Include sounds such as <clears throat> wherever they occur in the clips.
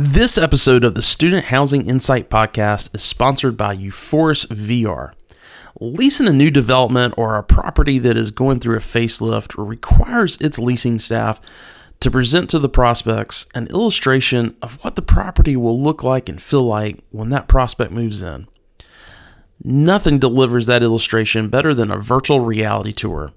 This episode of the Student Housing Insight Podcast is sponsored by uForis VR. Leasing a new development or a property that is going through a facelift requires its leasing staff to present to the prospects an illustration of what the property will look like and feel like when that prospect moves in. Nothing delivers that illustration better than a virtual reality tour.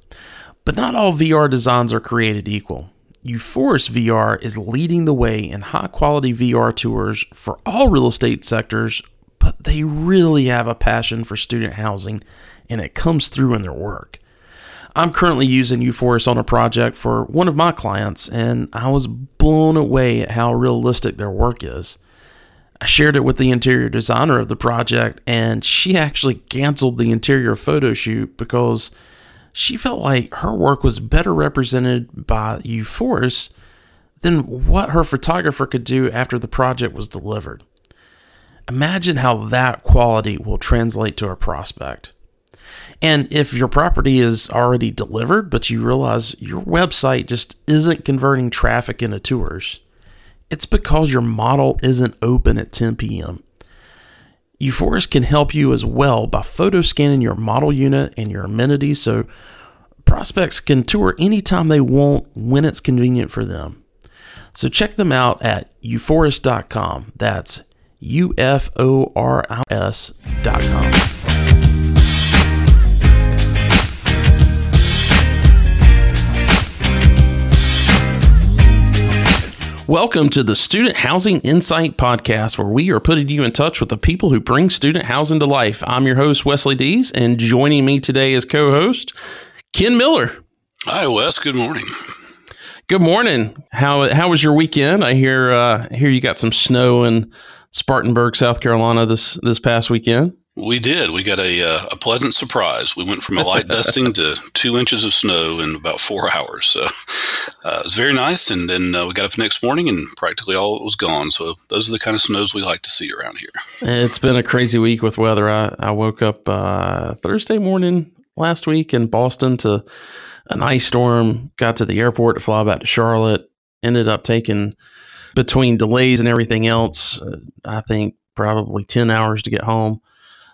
But not all VR designs are created equal. uForis VR is leading the way in high quality VR tours for all real estate sectors, but they really have a passion for student housing and it comes through in their work. I'm currently using uForis on a project for one of my clients, and I was blown away at how realistic their work is. I shared it with the interior designer of the project, and she actually canceled the interior photo shoot because she felt like her work was better represented by uForis than what her photographer could do after the project was delivered. Imagine how that quality will translate to a prospect. And if your property is already delivered, but you realize your website just isn't converting traffic into tours, it's because your model isn't open at 10 p.m. uForis can help you as well by photo scanning your model unit and your amenities so prospects can tour anytime they want when it's convenient for them. So check them out at uForis.com. That's U F O R S.com. Welcome to the Student Housing Insight Podcast, where we are putting you in touch with the people who bring student housing to life. I'm your host, Wesley Deese, and joining me today as co host, Ken Miller. Hi, Wes. Good morning. Good morning. How how was your weekend? I hear uh, hear you got some snow in Spartanburg, South Carolina this this past weekend. We did. We got a, uh, a pleasant surprise. We went from a light <laughs> dusting to two inches of snow in about four hours. So uh, it was very nice. And then uh, we got up the next morning and practically all was gone. So those are the kind of snows we like to see around here. It's been a crazy week with weather. I, I woke up uh, Thursday morning last week in Boston to an ice storm, got to the airport to fly back to Charlotte, ended up taking between delays and everything else, uh, I think probably 10 hours to get home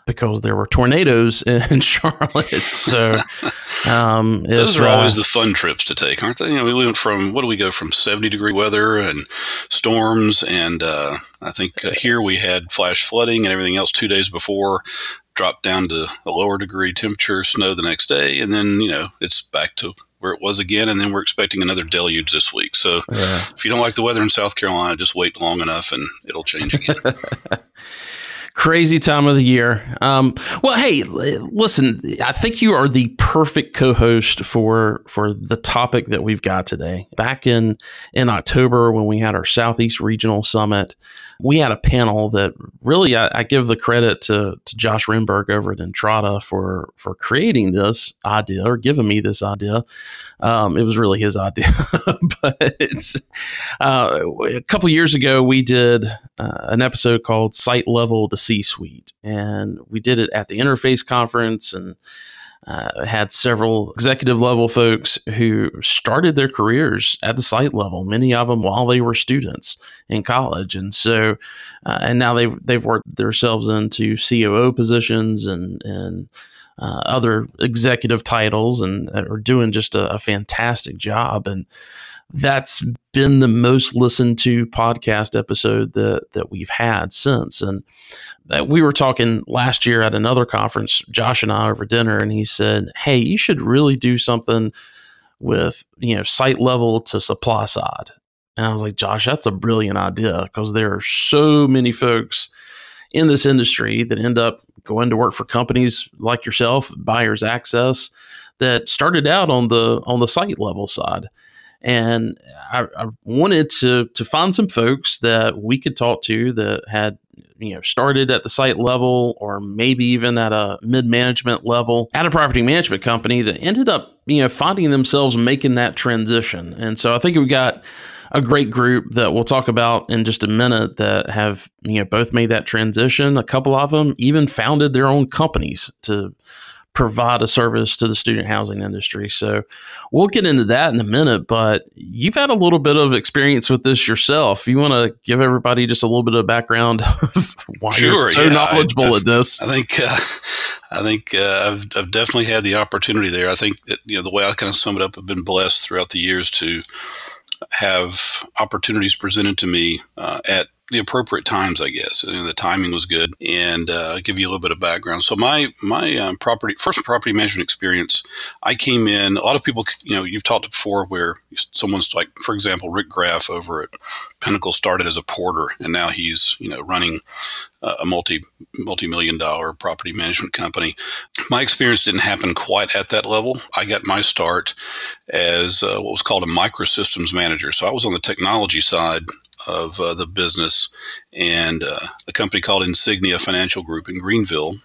because there were tornadoes in Charlotte. So <laughs> um, those if, are always uh, the fun trips to take, aren't they? You know, we went from what do we go from seventy degree weather and storms, and uh, I think uh, here we had flash flooding and everything else two days before. Dropped down to a lower degree temperature, snow the next day, and then you know it's back to where it was again, and then we're expecting another deluge this week. So yeah. if you don't like the weather in South Carolina, just wait long enough and it'll change again. <laughs> crazy time of the year. Um, well, hey, listen, I think you are the perfect co-host for for the topic that we've got today. Back in in October when we had our Southeast Regional Summit, we had a panel that really I, I give the credit to, to Josh Renberg over at Entrata for for creating this idea or giving me this idea. Um, it was really his <laughs> idea, but uh, a couple years ago we did uh, an episode called "Site Level to C-Suite," and we did it at the Interface conference and uh, had several executive level folks who started their careers at the site level, many of them while they were students in college. And so, uh, and now they've, they've worked themselves into COO positions and, and, uh, other executive titles and are doing just a, a fantastic job. And that's been the most listened to podcast episode that that we've had since. And that we were talking last year at another conference, Josh and I over dinner, and he said, "Hey, you should really do something with you know site level to supply side." And I was like, "Josh, that's a brilliant idea because there are so many folks." in this industry that end up going to work for companies like yourself, Buyers Access, that started out on the on the site level side and I, I, wanted to to find some folks that we could talk to that had you know started at the site level or maybe even at a mid management level at a property management company that ended up you know finding themselves making that transition. And so i think we've got a great group that we'll talk about in just a minute that have you know both made that transition. A couple of them even founded their own companies to provide a service to the student housing industry. So we'll get into that in a minute, but you've had a little bit of experience with this yourself. You want to give everybody just a little bit of background <laughs> of why sure, you're so yeah, knowledgeable I, at this? I think uh, I think uh, I've, I've definitely had the opportunity there. I think that you know the way I kind of sum it up, I've been blessed throughout the years to have opportunities presented to me uh, at the appropriate times, I guess. You know, the timing was good, and uh, give you a little bit of background. So my my um, property first property management experience, I came in. A lot of people, you know, you've talked before where someone's like, for example, Rick Graff over at Pinnacle started as a porter, and now he's you know running a multi multi million dollar property management company. My experience didn't happen quite at that level. I got my start as uh, what was called a microsystems manager. So I was on the technology side of uh, the business, and uh, a company called Insignia Financial Group in Greenville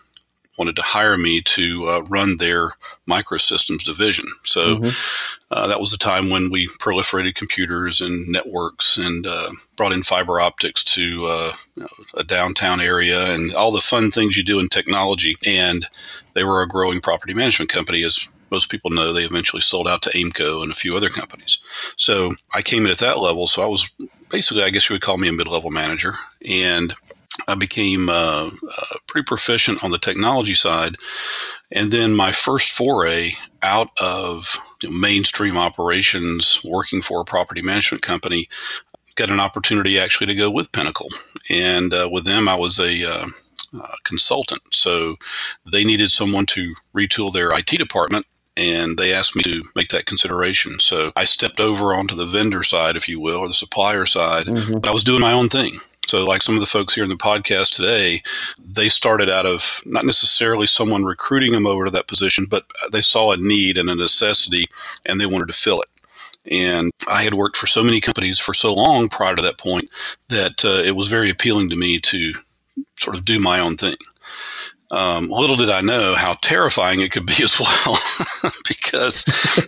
wanted to hire me to uh, run their microsystems division. So mm-hmm. uh, that was the time when we proliferated computers and networks and uh, brought in fiber optics to uh, you know, a downtown area and all the fun things you do in technology. And they were a growing property management company, as most people know. They eventually sold out to Aimco and a few other companies. So I came in at that level. So I was basically, I guess you would call me a mid level manager. And I became uh, uh, pretty proficient on the technology side. And then my first foray out of you know, mainstream operations, working for a property management company, got an opportunity actually to go with Pinnacle. And uh, with them, I was a uh, uh, consultant. So they needed someone to retool their IT department and they asked me to make that consideration. So I stepped over onto the vendor side, if you will, or the supplier side. Mm-hmm. But I was doing my own thing. So, like some of the folks here in the podcast today, they started out of not necessarily someone recruiting them over to that position, but they saw a need and a necessity and they wanted to fill it. And I had worked for so many companies for so long prior to that point that uh, it was very appealing to me to sort of do my own thing. Um, little did I know how terrifying it could be <laughs> as well, because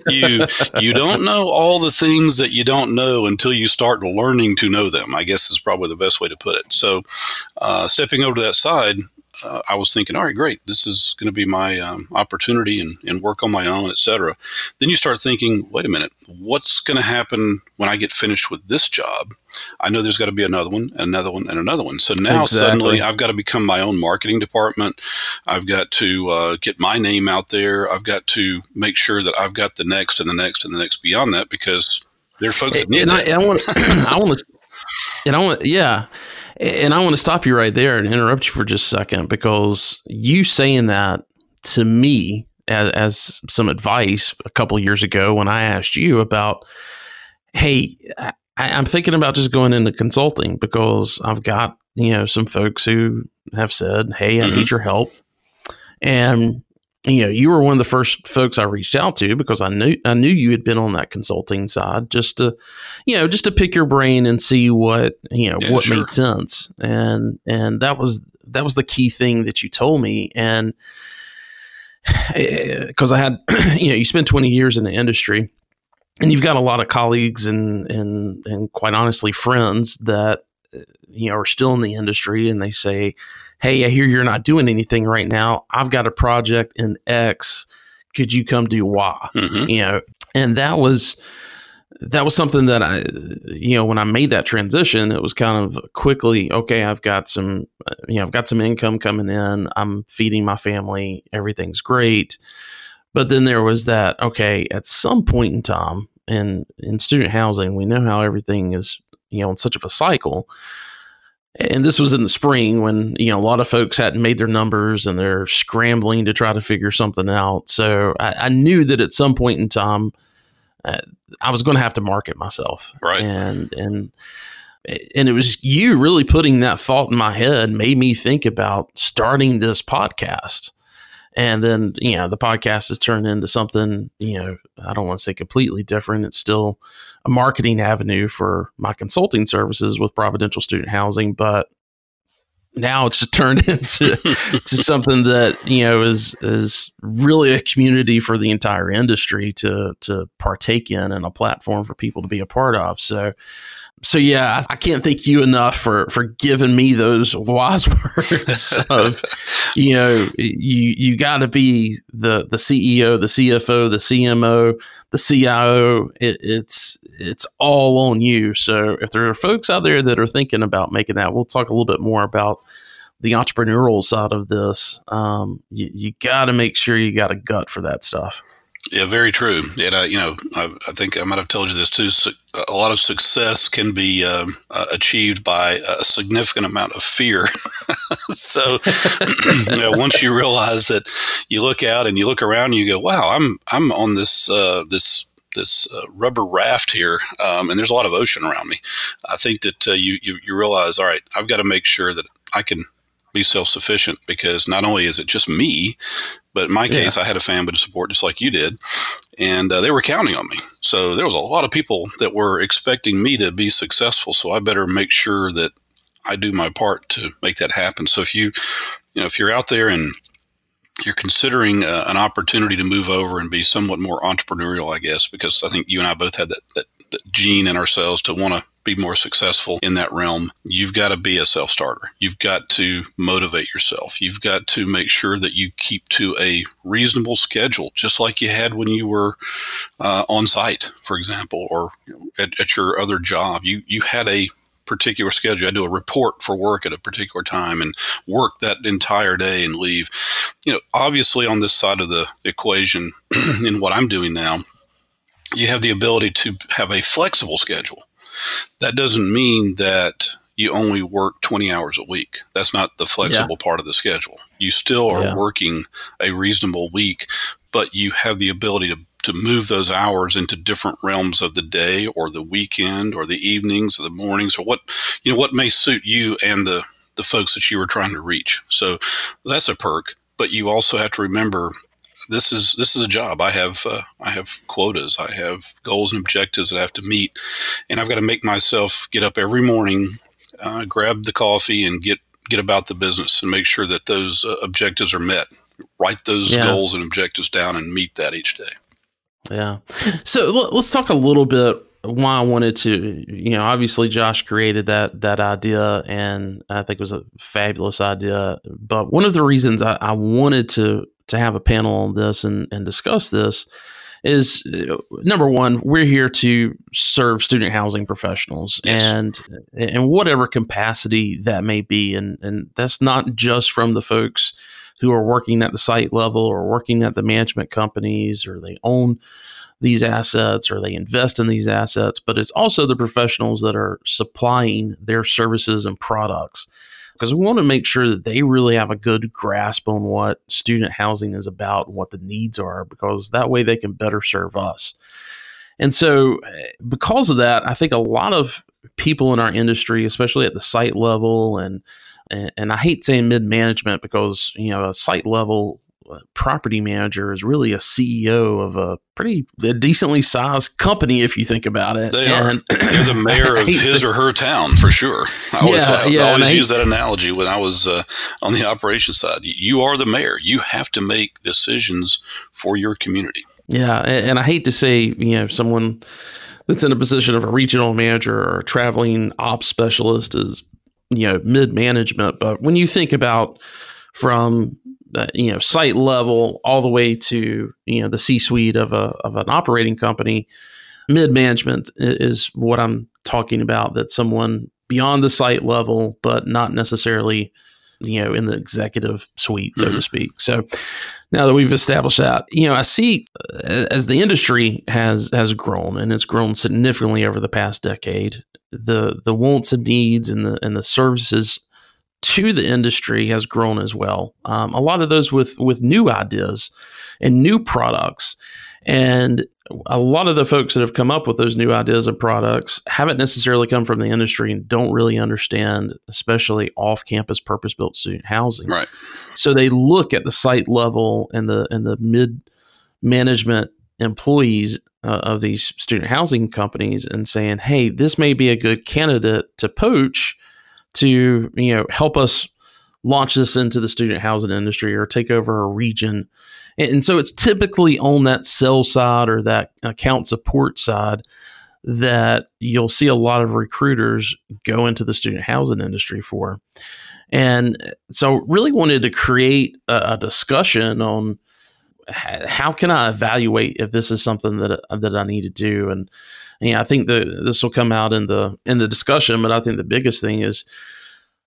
you you don't know all the things that you don't know until you start learning to know them. I guess is probably the best way to put it. So, uh, stepping over to that side, uh, I was thinking, all right, great, this is going to be my um, opportunity and, and work on my own, etc. Then you start thinking, wait a minute, what's going to happen when I get finished with this job? I know there's got to be another one, another one, and another one. So now exactly. suddenly I've got to become my own marketing department. I've got to uh, get my name out there. I've got to make sure that I've got the next and the next and the next beyond that because there's folks that need and that. I, I want, I want to, and I want, <coughs> yeah. And I want to stop you right there and interrupt you for just a second because you saying that to me as, as some advice a couple years ago when I asked you about, hey, I, I'm thinking about just going into consulting because I've got you know some folks who have said, hey, I mm-hmm. need your help, and you know, you were one of the first folks I reached out to because I knew I knew you had been on that consulting side just to, you know, just to pick your brain and see what you know yeah, what sure. made sense, and and that was that was the key thing that you told me, and <sighs> eh, because I had, <clears throat> you know, you spent twenty years in the industry, and you've got a lot of colleagues and and and quite honestly friends that eh, you know are still in the industry, and they say hey, I hear you're not doing anything right now. I've got a project in X. Could you come do Y? Mm-hmm. You know, and that was that was something that I, you know, when I made that transition, it was kind of quickly, okay, I've got some, you know, I've got some income coming in. I'm feeding my family. Everything's great. But then there was that, okay, at some point in time in, in student housing, we know how everything is, you know, in such of a cycle and this was in the spring when you know a lot of folks hadn't made their numbers and they're scrambling to try to figure something out. So i, I knew that at some point in time uh, i was going to have to market myself. Right. And and and it was you really putting that thought in my head made me think about starting this podcast and then you know the podcast has turned into something you know i don't want to say completely different. It's still a marketing avenue for my consulting services with providential student housing but now it's turned <laughs> into to something that you know is is really a community for the entire industry to to partake in and a platform for people to be a part of so so yeah, I can't thank you enough for for giving me those <laughs> wise words of, <laughs> you know, you you got to be the the CEO, the CFO, the CMO, the CIO. It, it's it's all on you. So if there are folks out there that are thinking about making that, we'll talk a little bit more about the entrepreneurial side of this. Um, you, you got to make sure you got a gut for that stuff. Yeah, very true. And uh, you know, I, I, think I might have told you this too. A lot of success can be um, uh, achieved by a significant amount of fear. <laughs> so, <clears throat> you know, once you realize that, you look out and you look around, and you go, "Wow, I'm I'm on this uh, this this uh, rubber raft here, um, and there's a lot of ocean around me." I think that uh, you, you you realize, all right, I've got to make sure that I can be self sufficient because not only is it just me, but in my case, yeah. I had a family to support just like you did, and uh, they were counting on me. So there was a lot of people that were expecting me to be successful. So I better make sure that I do my part to make that happen. So if you, you know, if you're out there and you're considering uh, an opportunity to move over and be somewhat more entrepreneurial, I guess, because I think you and I both had that, that, that gene in ourselves to want to be more successful in that realm, you've got to be a self starter. You've got to motivate yourself. You've got to make sure that you keep to a reasonable schedule, just like you had when you were uh, on site, for example, or at, at your other job. You you had a particular schedule. I do a report for work at a particular time and work that entire day and leave. You know, obviously on this side of the equation, <clears throat> in what I'm doing now, you have the ability to have a flexible schedule. That doesn't mean that you only work 20 hours a week. That's not the flexible yeah. part of the schedule. You still are yeah. working a reasonable week, but you have the ability to, to move those hours into different realms of the day or the weekend or the evenings or the mornings or what, you know, what may suit you and the, the folks that you were trying to reach. So that's a perk. But you also have to remember this is this is a job. I have uh, I have quotas. I have goals and objectives that I have to meet, and I've got to make myself get up every morning, uh, grab the coffee, and get get about the business and make sure that those uh, objectives are met. Write those yeah. goals and objectives down and meet that each day. Yeah. So let's talk a little bit why I wanted to, you know, obviously Josh created that that idea, and I think it was a fabulous idea. But one of the reasons I, I wanted to to have a panel on this and, and discuss this is uh, number one, we're here to serve student housing professionals yes. and in whatever capacity that may be. And, and that's not just from the folks who are working at the site level or working at the management companies or they own these assets or they invest in these assets, but it's also the professionals that are supplying their services and products because we want to make sure that they really have a good grasp on what student housing is about and what the needs are, because that way they can better serve us. And so, eh, because of that, I think a lot of people in our industry, especially at the site level, and and, I hate saying mid management because you know a site level property manager is really a CEO of a pretty a decently sized company if you think about it. They and, are. They're the <coughs> mayor of his or her town for sure. I always, yeah, I, yeah, I always use that analogy when I was uh, on the operations side. You are the mayor. You have to make decisions for your community. Yeah, and, and I hate to say, you know, someone that's in a position of a regional manager or a traveling ops specialist is, you know, mid management. But when you think about from uh, you know site level all the way to you know the C suite of a of an operating company. Mid management is what I'm talking about. That someone beyond the site level, but not necessarily you know in the executive suite, so mm-hmm. to speak. So now that we've established that, you know, I see uh, as the industry has has grown and it's grown significantly over the past decade, the the wants and needs and the and the services to the industry has grown as well. Um, a lot of those with with new ideas and new products, and a lot of the folks that have come up with those new ideas and products haven't necessarily come from the industry and don't really understand, especially off-campus purpose-built student housing. Right. So they look at the site level and the and the mid management employees uh, of these student housing companies and saying, "Hey, this may be a good candidate to poach." to you know help us launch this into the student housing industry or take over a region. And, so it's typically on that sell side or that account support side that you'll see a lot of recruiters go into the student housing industry for. And so, really wanted to create a, a discussion on how can I evaluate if this is something that uh, that I need to do. And yeah, I think that this will come out in the in the discussion. But I think the biggest thing is,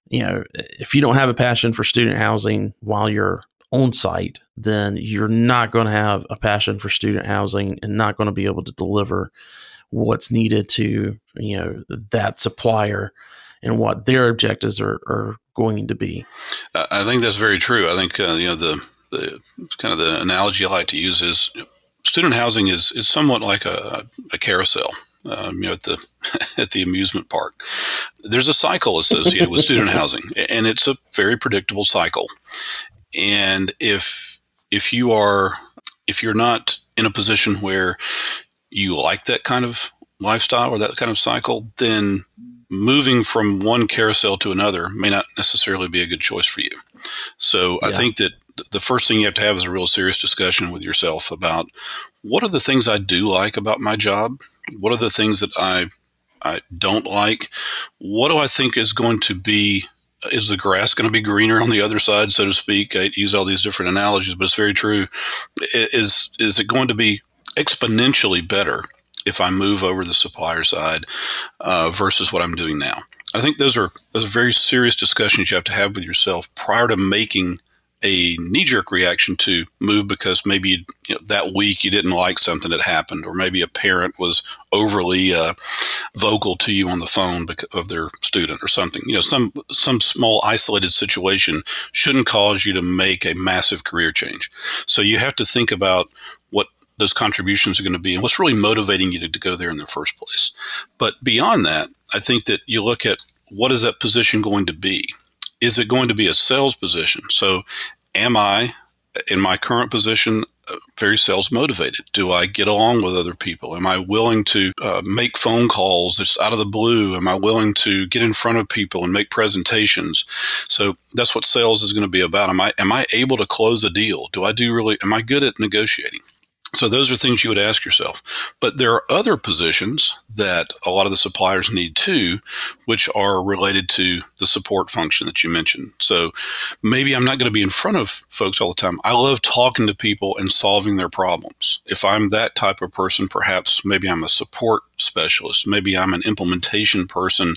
you know, if you don't have a passion for student housing while you're on site, then you're not going to have a passion for student housing and not going to be able to deliver what's needed to you know that supplier and what their objectives are, are going to be. I think that's very true. I think uh, you know the, the kind of the analogy I like to use is student housing is is somewhat like a, a carousel. Um, you know, at the <laughs> at the amusement park, there's a cycle associated with student <laughs> housing, and it's a very predictable cycle. And if if you are if you're not in a position where you like that kind of lifestyle or that kind of cycle, then moving from one carousel to another may not necessarily be a good choice for you. So yeah. I think that the first thing you have to have is a real serious discussion with yourself about what are the things I do like about my job? What are the things that I I don't like? What do I think is going to be is the grass going to be greener on the other side, so to speak? I use all these different analogies, but it's very true. Is is it going to be exponentially better if I move over the supplier side uh, versus what I'm doing now? I think those are those are very serious discussions you have to have with yourself prior to making a knee jerk reaction to move because maybe you know, that week you didn't like something that happened, or maybe a parent was overly uh, vocal to you on the phone because of their student or something. You know, some some small isolated situation shouldn't cause you to make a massive career change. So you have to think about what those contributions are going to be and what's really motivating you to, to go there in the first place. But beyond that, I think that you look at what is that position going to be? Is it going to be a sales position? So, am I in my current position uh, very sales motivated? Do I get along with other people? Am I willing to uh, make phone calls just out of the blue? Am I willing to get in front of people and make presentations? So that's what sales is going to be about. Am I am I able to close a deal? Do I do really? Am I good at negotiating? So those are things you would ask yourself. But there are other positions that a lot of the suppliers need too, which are related to the support function that you mentioned. So maybe I'm not going to be in front of folks all the time. I love talking to people and solving their problems. If I'm that type of person, perhaps maybe I'm a support specialist. Maybe I'm an implementation person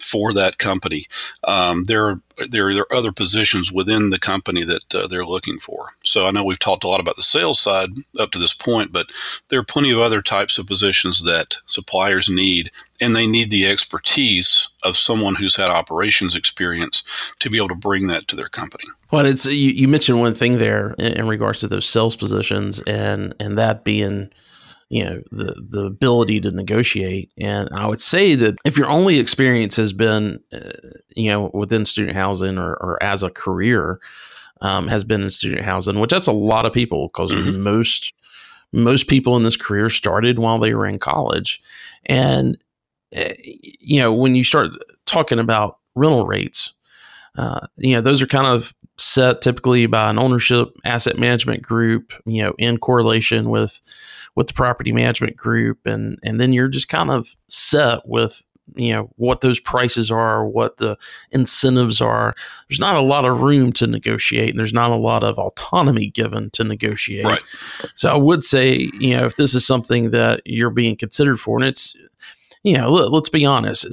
for that company. Um, there, are, there, there are other positions within the company that uh, they're looking for. So I know we've talked a lot about the sales side up to this point, but there are plenty of other types of positions that suppliers need, and they need the expertise of someone who's had operations experience to be able to bring that to their company. Well, it's you, you mentioned one thing there in, in regards to those sales positions, and and that being you know the the ability to negotiate and i would say that if your only experience has been uh, you know within student housing or, or as a career um, has been in student housing which that's a lot of people because mm-hmm. most most people in this career started while they were in college and you know when you start talking about rental rates uh, you know those are kind of set typically by an ownership asset management group you know in correlation with with the property management group. And and then you're just kind of set with you know what those prices are what the incentives are. There's not a lot of room to negotiate and there's not a lot of autonomy given to negotiate. Right. so i would say you know if this is something that you're being considered for and it's you know let, us be honest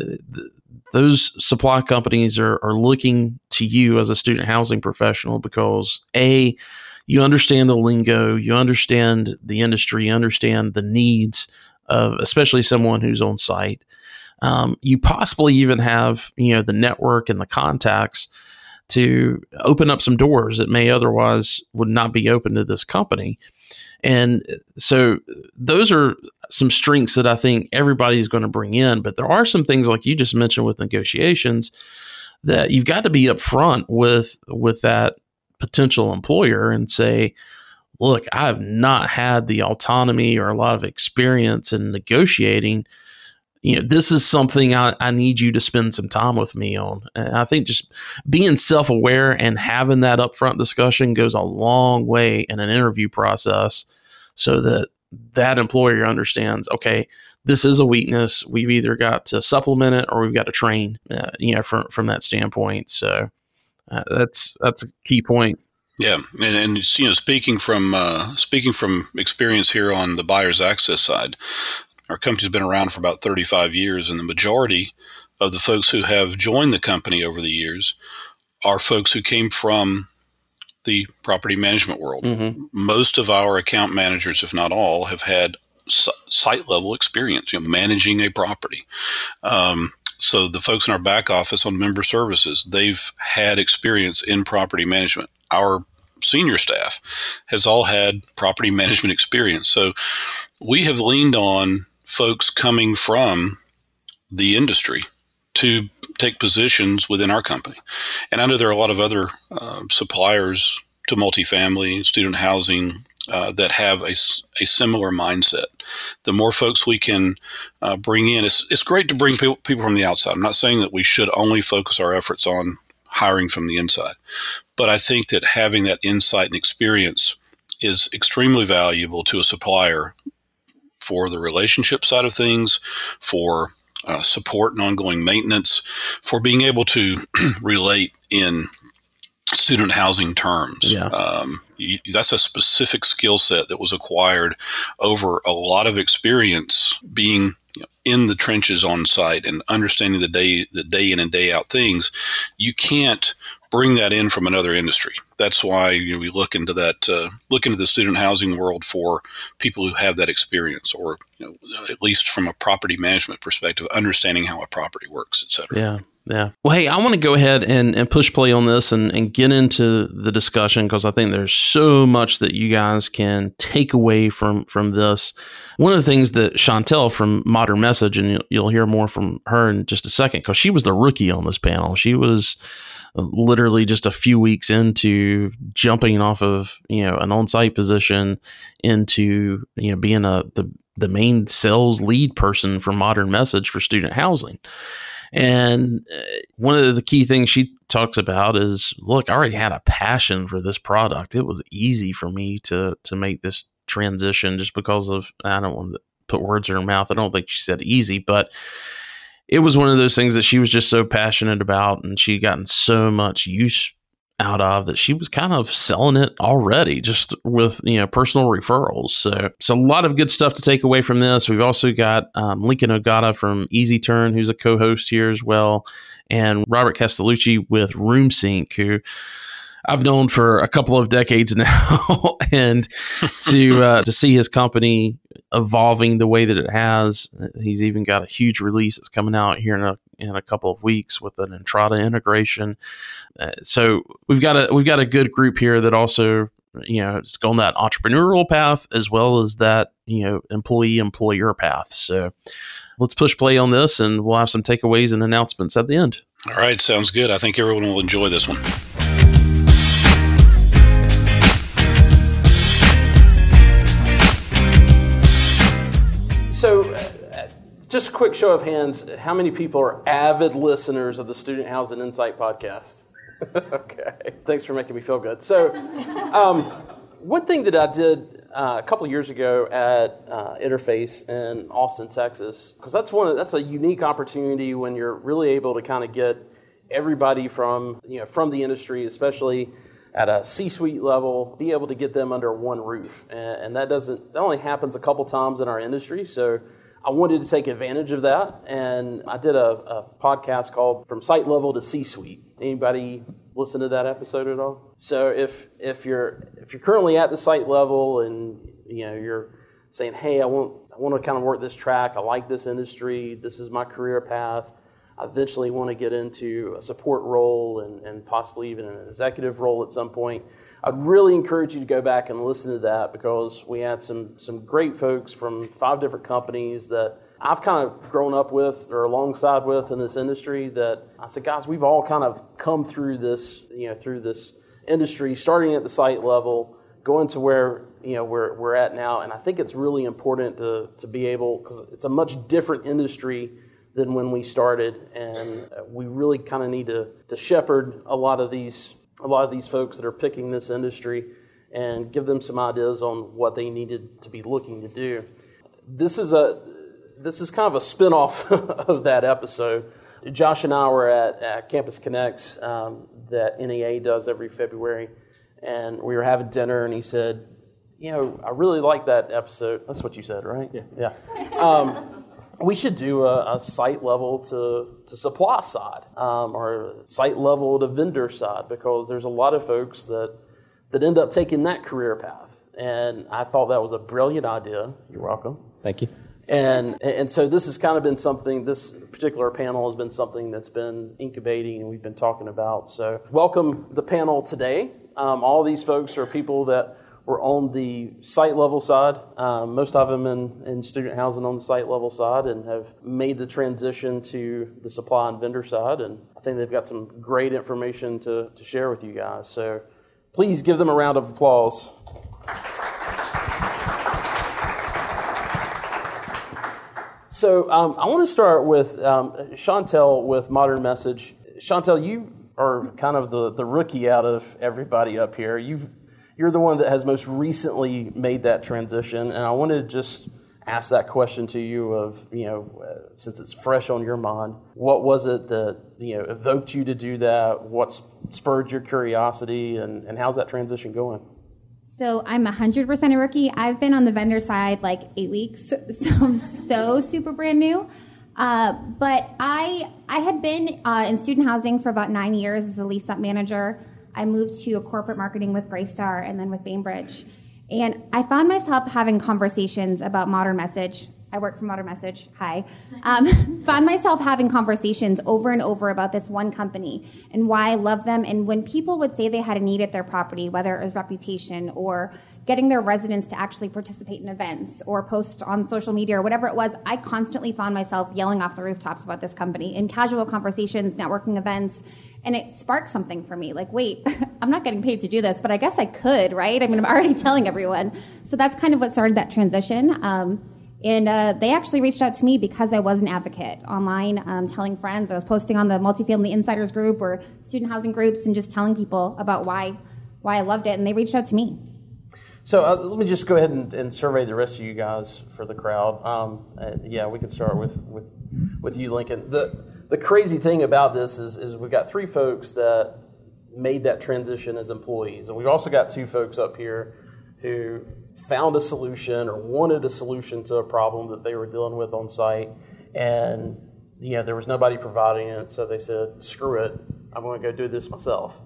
those supply companies are, are looking to you as a student housing professional because a you understand the lingo, you understand the industry, you understand the needs of especially someone who's on site. Um, you possibly even have you know the network and the contacts to open up some doors that may otherwise would not be open to this company. And so those are some strengths that I think everybody's going to bring in. But there are some things like you just mentioned with negotiations that you've got to be upfront with with that potential employer and say, look, I've not had the autonomy or a lot of experience in negotiating. You know, this is something I, I need you to spend some time with me on. And I think just being self aware and having that upfront discussion goes a long way in an interview process so that that employer understands, okay, this is a weakness. We've either got to supplement it or we've got to train, uh, you know, from from that standpoint. So uh, that's that's a key point. Yeah, and, and you know, speaking from uh, speaking from experience here on the buyer's access side, our company's been around for about 35 years, and the majority of the folks who have joined the company over the years are folks who came from the property management world. Mm-hmm. Most of our account managers, if not all, have had site level experience, you know, managing a property. Um, so the folks in our back office on member services, they've had experience in property management. Our senior staff has all had property management experience. So we have leaned on folks coming from the industry to take positions within our company. And I know there are a lot of other uh, suppliers to multifamily, student housing, uh, that have a, a similar mindset. The more folks we can uh, bring in, it's, it's great to bring people, people from the outside. I'm not saying that we should only focus our efforts on hiring from the inside, but I think that having that insight and experience is extremely valuable to a supplier for the relationship side of things, for uh, support and ongoing maintenance, for being able to <clears throat> relate in student housing terms. Yeah. Um, you, that's a specific skill set that was acquired over a lot of experience being in the trenches on site and understanding the day the day in and day out things. You can't bring that in from another industry. That's why you know, we look into that, uh, look into the student housing world for people who have that experience, or you know, at least from a property management perspective, understanding how a property works, et cetera. Yeah. Yeah. Well, hey, I want to go ahead and, and push play on this and, and get into the discussion because I think there's so much that you guys can take away from from this. One of the things that Chantel from Modern Message, and you'll, you'll hear more from her in just a second because she was the rookie on this panel. She was literally just a few weeks into jumping off of you know an on-site position into you know being a the the main sales lead person for Modern Message for student housing. And uh, one of the key things she talks about is look, I already had a passion for this product. It was easy for me to to make this transition just because of I don't want to put words in her mouth. I don't think she said easy, but it was one of those things that she was just so passionate about and she'd gotten so much use out of that she was kind of selling it already just with you know personal referrals. So so a lot of good stuff to take away from this. We've also got um, lincoln ogata from easy turn who's a co-host here as well and robert castellucci with roomsync who I've known for a couple of decades <laughs> now, and to uh, to see his company evolving the way that it has, he's even got a huge release that's coming out here in a in a couple of weeks with an Entrata integration. Uh, so we've got a we've got a good group here that also you know it's going that entrepreneurial path as well as that you know employee employer path. So let's push play on this, and we'll have some takeaways and announcements at the end. All right, sounds good. I think everyone will enjoy this one. Just a quick show of hands how many people are avid listeners of the Student Housing Insight podcast? <laughs> okay. Thanks for making me feel good. So, um, one thing that I did uh, a couple years ago at uh, Interface in Austin, Texas, because that's one of, that's a unique opportunity when you're really able to kind of get everybody from you know from the industry, especially at a C-suite level, be able to get them under one roof, and, and that doesn't that only happens a couple times in our industry. So I wanted to take advantage of that, and I did a, a podcast called "From Site Level to C-Suite." Anybody listen to that episode at all? So if if you're if you're currently at the site level and you know you're saying, "Hey, I want I want to kind of work this track. I like this industry. This is my career path." I eventually want to get into a support role and, and possibly even an executive role at some point, I'd really encourage you to go back and listen to that because we had some, some great folks from five different companies that I've kind of grown up with or alongside with in this industry that I said, guys, we've all kind of come through this, you know, through this industry, starting at the site level, going to where you know we're, we're at now. And I think it's really important to, to be able, because it's a much different industry than when we started, and we really kind of need to, to shepherd a lot of these a lot of these folks that are picking this industry and give them some ideas on what they needed to be looking to do. This is a this is kind of a spinoff <laughs> of that episode. Josh and I were at, at Campus Connects um, that NAA does every February, and we were having dinner, and he said, "You know, I really like that episode." That's what you said, right? Yeah. Yeah. Um, we should do a, a, site level to, to supply side um, or site level to vendor side because there's a lot of folks that that end up taking that career path. And I thought that was a brilliant idea. You're welcome. Thank you. And and so this has kind of been something. This particular panel has been something that's been incubating and we've been talking about. So welcome the panel today. Um, all these folks are people that were on the site level side. Um, most of them in, in student housing on the site level side and have made the transition to the supply and vendor side. And I think they've got some great information to, to share with you guys. So Please give them a round of applause. So um, I want to start with um, Chantel with Modern Message. Chantel, you are kind of the, the rookie out of everybody up here. you you're the one that has most recently made that transition, and I want to just ask that question to you of you know uh, since it's fresh on your mind what was it that you know evoked you to do that? What spurred your curiosity? And, and how's that transition going? So i'm 100% a rookie. I've been on the vendor side like eight weeks. <laughs> So i'm so super brand new. Uh, but i i had been uh, in student housing for about nine years as a lease up manager i moved to corporate marketing with Greystar and then with bainbridge and I found myself having conversations about Modern Message. I work for Modern Message. Hi. Um, <laughs> found myself having conversations over and over about this one company and why I love them. And when people would say they had a need at their property, whether it was reputation or getting their residents to actually participate in events or post on social media or whatever it was, I constantly found myself yelling off the rooftops about this company in casual conversations, networking events and it sparked something for me like wait <laughs> i'm not getting paid to do this but i guess i could right i mean i'm already <laughs> telling everyone so that's kind of what started that transition um, and uh, they actually reached out to me because i was an advocate online um, telling friends i was posting on the multifamily insiders group or student housing groups and just telling people about why why i loved it and they reached out to me so uh, let me just go ahead and, and, survey the rest of you guys for the crowd. Um, yeah, we can start with, with, with you, Lincoln. The, the crazy thing about this is, is we've got three folks that made that transition as employees. And we've also got two folks up here who found a solution or wanted a solution to a problem that they were dealing with on site. And you know, there was nobody providing it, so they said, screw it, I'm going to go do this myself.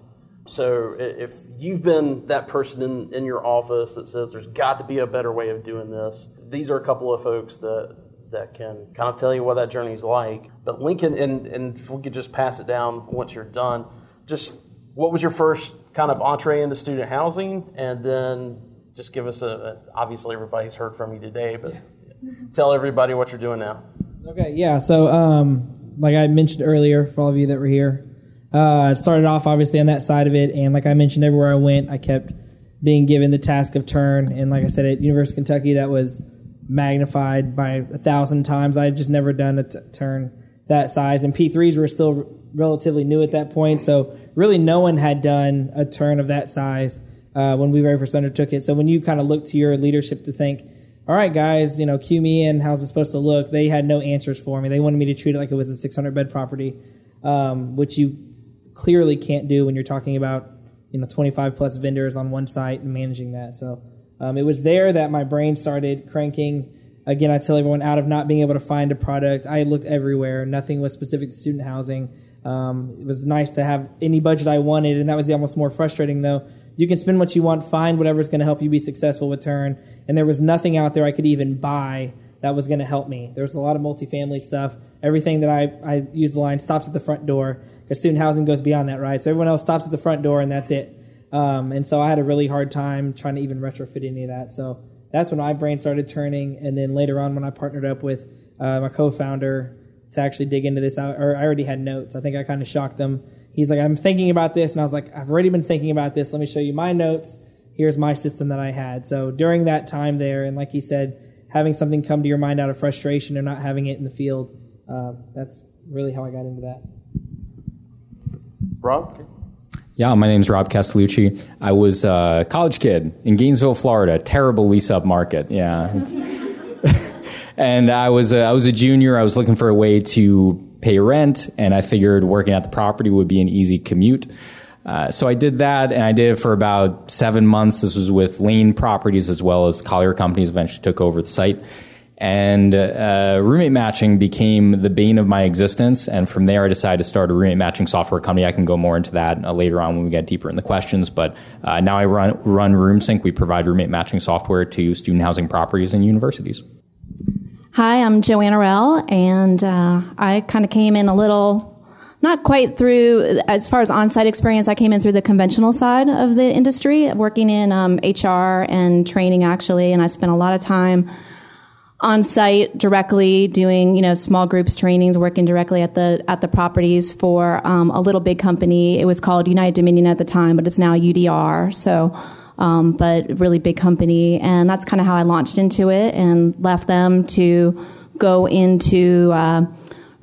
So if you've been that person in, in your office that says there's got to be a better way of doing this, these are a couple of folks that that can kind of tell you what that journey is like. But Lincoln, and, and if we could just pass it down once you're done, just what was your first kind of entree into student housing? And then just give us a, a obviously everybody's heard from you today, but yeah. <laughs> tell everybody what you're doing now. Okay, yeah. So, um, like I mentioned earlier, for all of you that were here, uh, started off obviously on that side of it, and like I mentioned, everywhere I went, I kept being given the task of turn. And like I said, at University of Kentucky, that was magnified by a thousand times. I had just never done a t- turn that size, and P3s were still relatively new at that point. So really, no one had done a turn of that size uh, when we very first undertook it. So when you kind of look to your leadership to think, all right, guys, you know, cue me in. How's it supposed to look? They had no answers for me. They wanted me to treat it like it was a 600 bed property, um, which you clearly can't do when you're talking about you know 25 plus vendors on one site and managing that. So um, it was there that my brain started cranking. Again, I tell everyone out of not being able to find a product, I looked everywhere. Nothing was specific to student housing. Um, it was nice to have any budget I wanted, and that was the almost more frustrating though. You can spend what you want, find whatever's going to help you be successful with turn, and there was nothing out there I could even buy that was going to help me. There was a lot of multifamily stuff. Everything that I, I use the line stops at the front door because student housing goes beyond that, right? So everyone else stops at the front door, and that's it. Um, and so I had a really hard time trying to even retrofit any of that. So that's when my brain started turning. And then later on, when I partnered up with uh, my co-founder to actually dig into this, I, or I already had notes. I think I kind of shocked him. He's like, I'm thinking about this, and I was like, I've already been thinking about this. Let me show you my notes. Here's my system that I had. So during that time there, and like he said, having something come to your mind out of frustration or not having it in the field, uh, that's really how I got into that. Rob. Yeah, my name's Rob Castellucci. I was a college kid in Gainesville, Florida. Terrible lease up market. Yeah. <laughs> and I was a, I was a junior. I was looking for a way to pay rent, and I figured working at the property would be an easy commute. Uh, so I did that, and I did it for about seven months. This was with Lane Properties as well as Collier Companies. Eventually took over the site, and uh, roommate matching became the bane of my existence. And from there, I decided to start a roommate matching software company. I can go more into that uh, later on when we get deeper in the questions. But uh, now I run run RoomSync. We provide roommate matching software to student housing properties and universities. Hi, I'm Joanna Rell, and uh, I kind of came in a little not quite through as far as on-site experience i came in through the conventional side of the industry working in um, hr and training actually and i spent a lot of time on site directly doing you know small groups trainings working directly at the at the properties for um, a little big company. It was called united dominion at the time but it's now udr so um, but really big company. And that's kind of how i launched into it and left them to go into uh,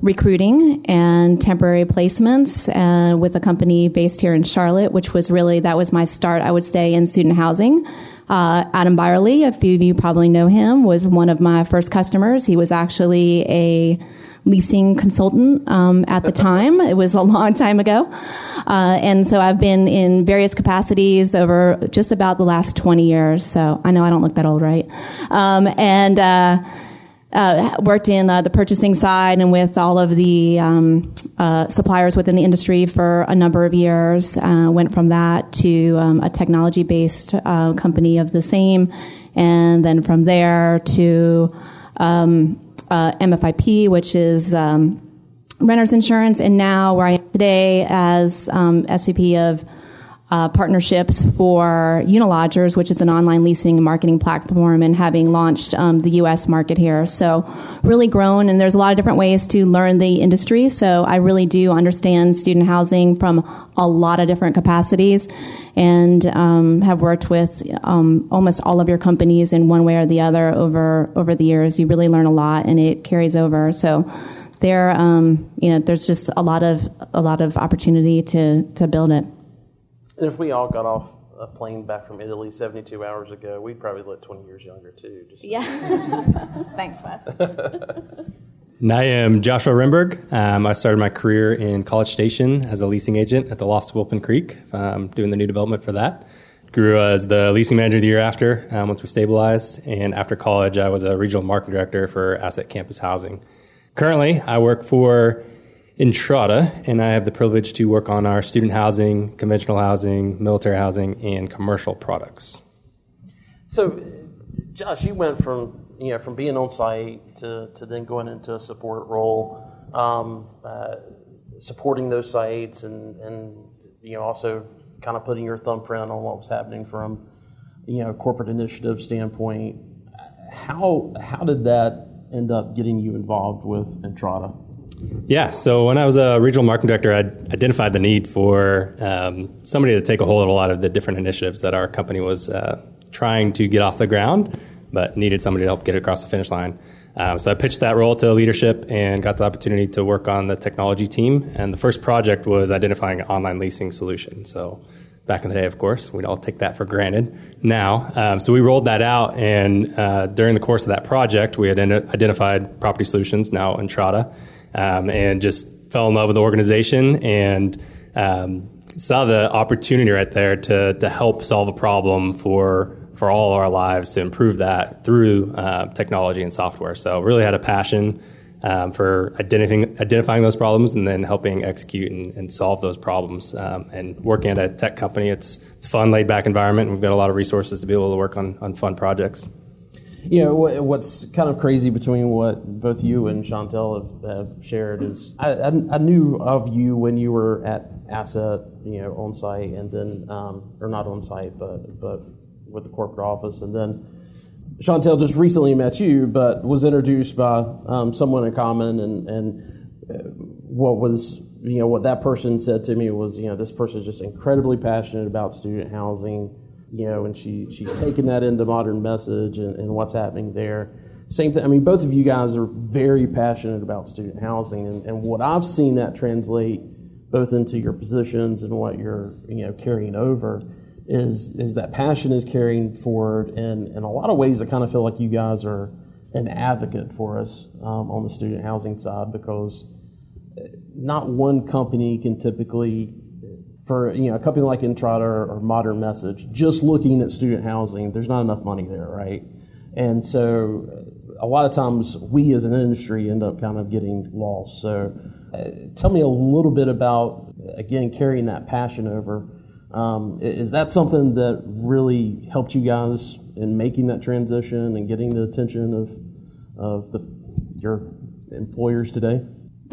recruiting and temporary placements uh, with a company based here in charlotte which was really that was my start. I would say in student housing. Uh, Adam Byerly, a few of you probably know him, was one of my first customers. He was actually a leasing consultant um, at the time. It was a long time ago. Uh, and so I've been in various capacities over just about the last 20 years. So I know I don't look that old, right? Um, and, uh, uh, worked in uh, the purchasing side and with all of the um, uh, suppliers within the industry for a number of years. Uh, went from that to um, a technology based company of the same, and then from there to um, uh, MFIP, which is um, renters insurance, and now where I am today as um, SVP of uh, partnerships for Unilodgers, which is an online leasing and marketing platform, and having launched um, the U.S. market here. So, really grown, and there's a lot of different ways to learn the industry. So, I really do understand student housing from a lot of different capacities, and um, have worked with um, almost all of your companies in one way or the other over over the years. You really learn a lot, and it carries over. So. There, um, you know, there's just a lot of a lot of opportunity to to build it. And if we all got off a plane back from Italy 72 hours ago, we'd probably look 20 years younger too. Just yeah. <laughs> Thanks, Wes. and I am Joshua Renberg. Um, I started my career in College Station as a leasing agent at the Lofts Wolf Pen Creek, um, doing the new development for that. Grew as the leasing manager the year after, um, once we stabilized. And after college, I was a regional marketing director for Asset Campus Housing. Currently, I work for Entrata, and I have the privilege to work on our student housing, conventional housing, military housing, and commercial products. So, Josh, you went from you know from being on site to, to then going into a support role, um, uh, supporting those sites, and and you know also kind of putting your thumbprint on what was happening from you know corporate initiative standpoint. How how did that end up getting you involved with Entrata? Yeah. So when I was a regional marketing director, I identified the need for um, somebody to take a hold of a lot of the different initiatives that our company was uh, trying to get off the ground, but needed somebody to help get it across the finish line. Um, so I pitched that role to leadership and got the opportunity to work on the technology team. And the first project was identifying an online leasing solution. So back in the day, of course, we'd all take that for granted now. Um, so we rolled that out, and uh, during the course of that project, we had identified Property Solutions, now Entrata um, and just fell in love with the organization and um, saw the opportunity right there to to help solve a problem for for all our lives to improve that through uh, technology and software. So really had a passion um, for identifying identifying those problems and then helping execute and, and solve those problems. Um, and working at a tech company, it's it's fun, laid back environment. We've got a lot of resources to be able to work on on fun projects you know what's kind of crazy between what both you and Chantel have, have shared is I, I, I, knew of you when you were at Asset, you know, on site, and then um, or not on site, but but with the corporate office, and then Chantel just recently met you, but was introduced by um, someone in common, and and uh, what was you know what that person said to me was you know this person is just incredibly passionate about student housing you know, and she she's taken that into modern message and, and what's happening there. Same thing. I mean, both of you guys are very passionate about student housing, and, and what I've seen that translate both into your positions and what you're you know carrying over is is that passion is carrying forward and in a lot of ways I kind of feel like you guys are an advocate for us um, on the student housing side because not one company can typically for you know a company like Entrata or Modern Message just looking at student housing there's not enough money there right? And so a lot of times we as an industry end up kind of getting lost. So uh, tell me a little bit about again carrying that passion over. Um, is that something that really helped you guys in making that transition and getting the attention of of the, your employers today?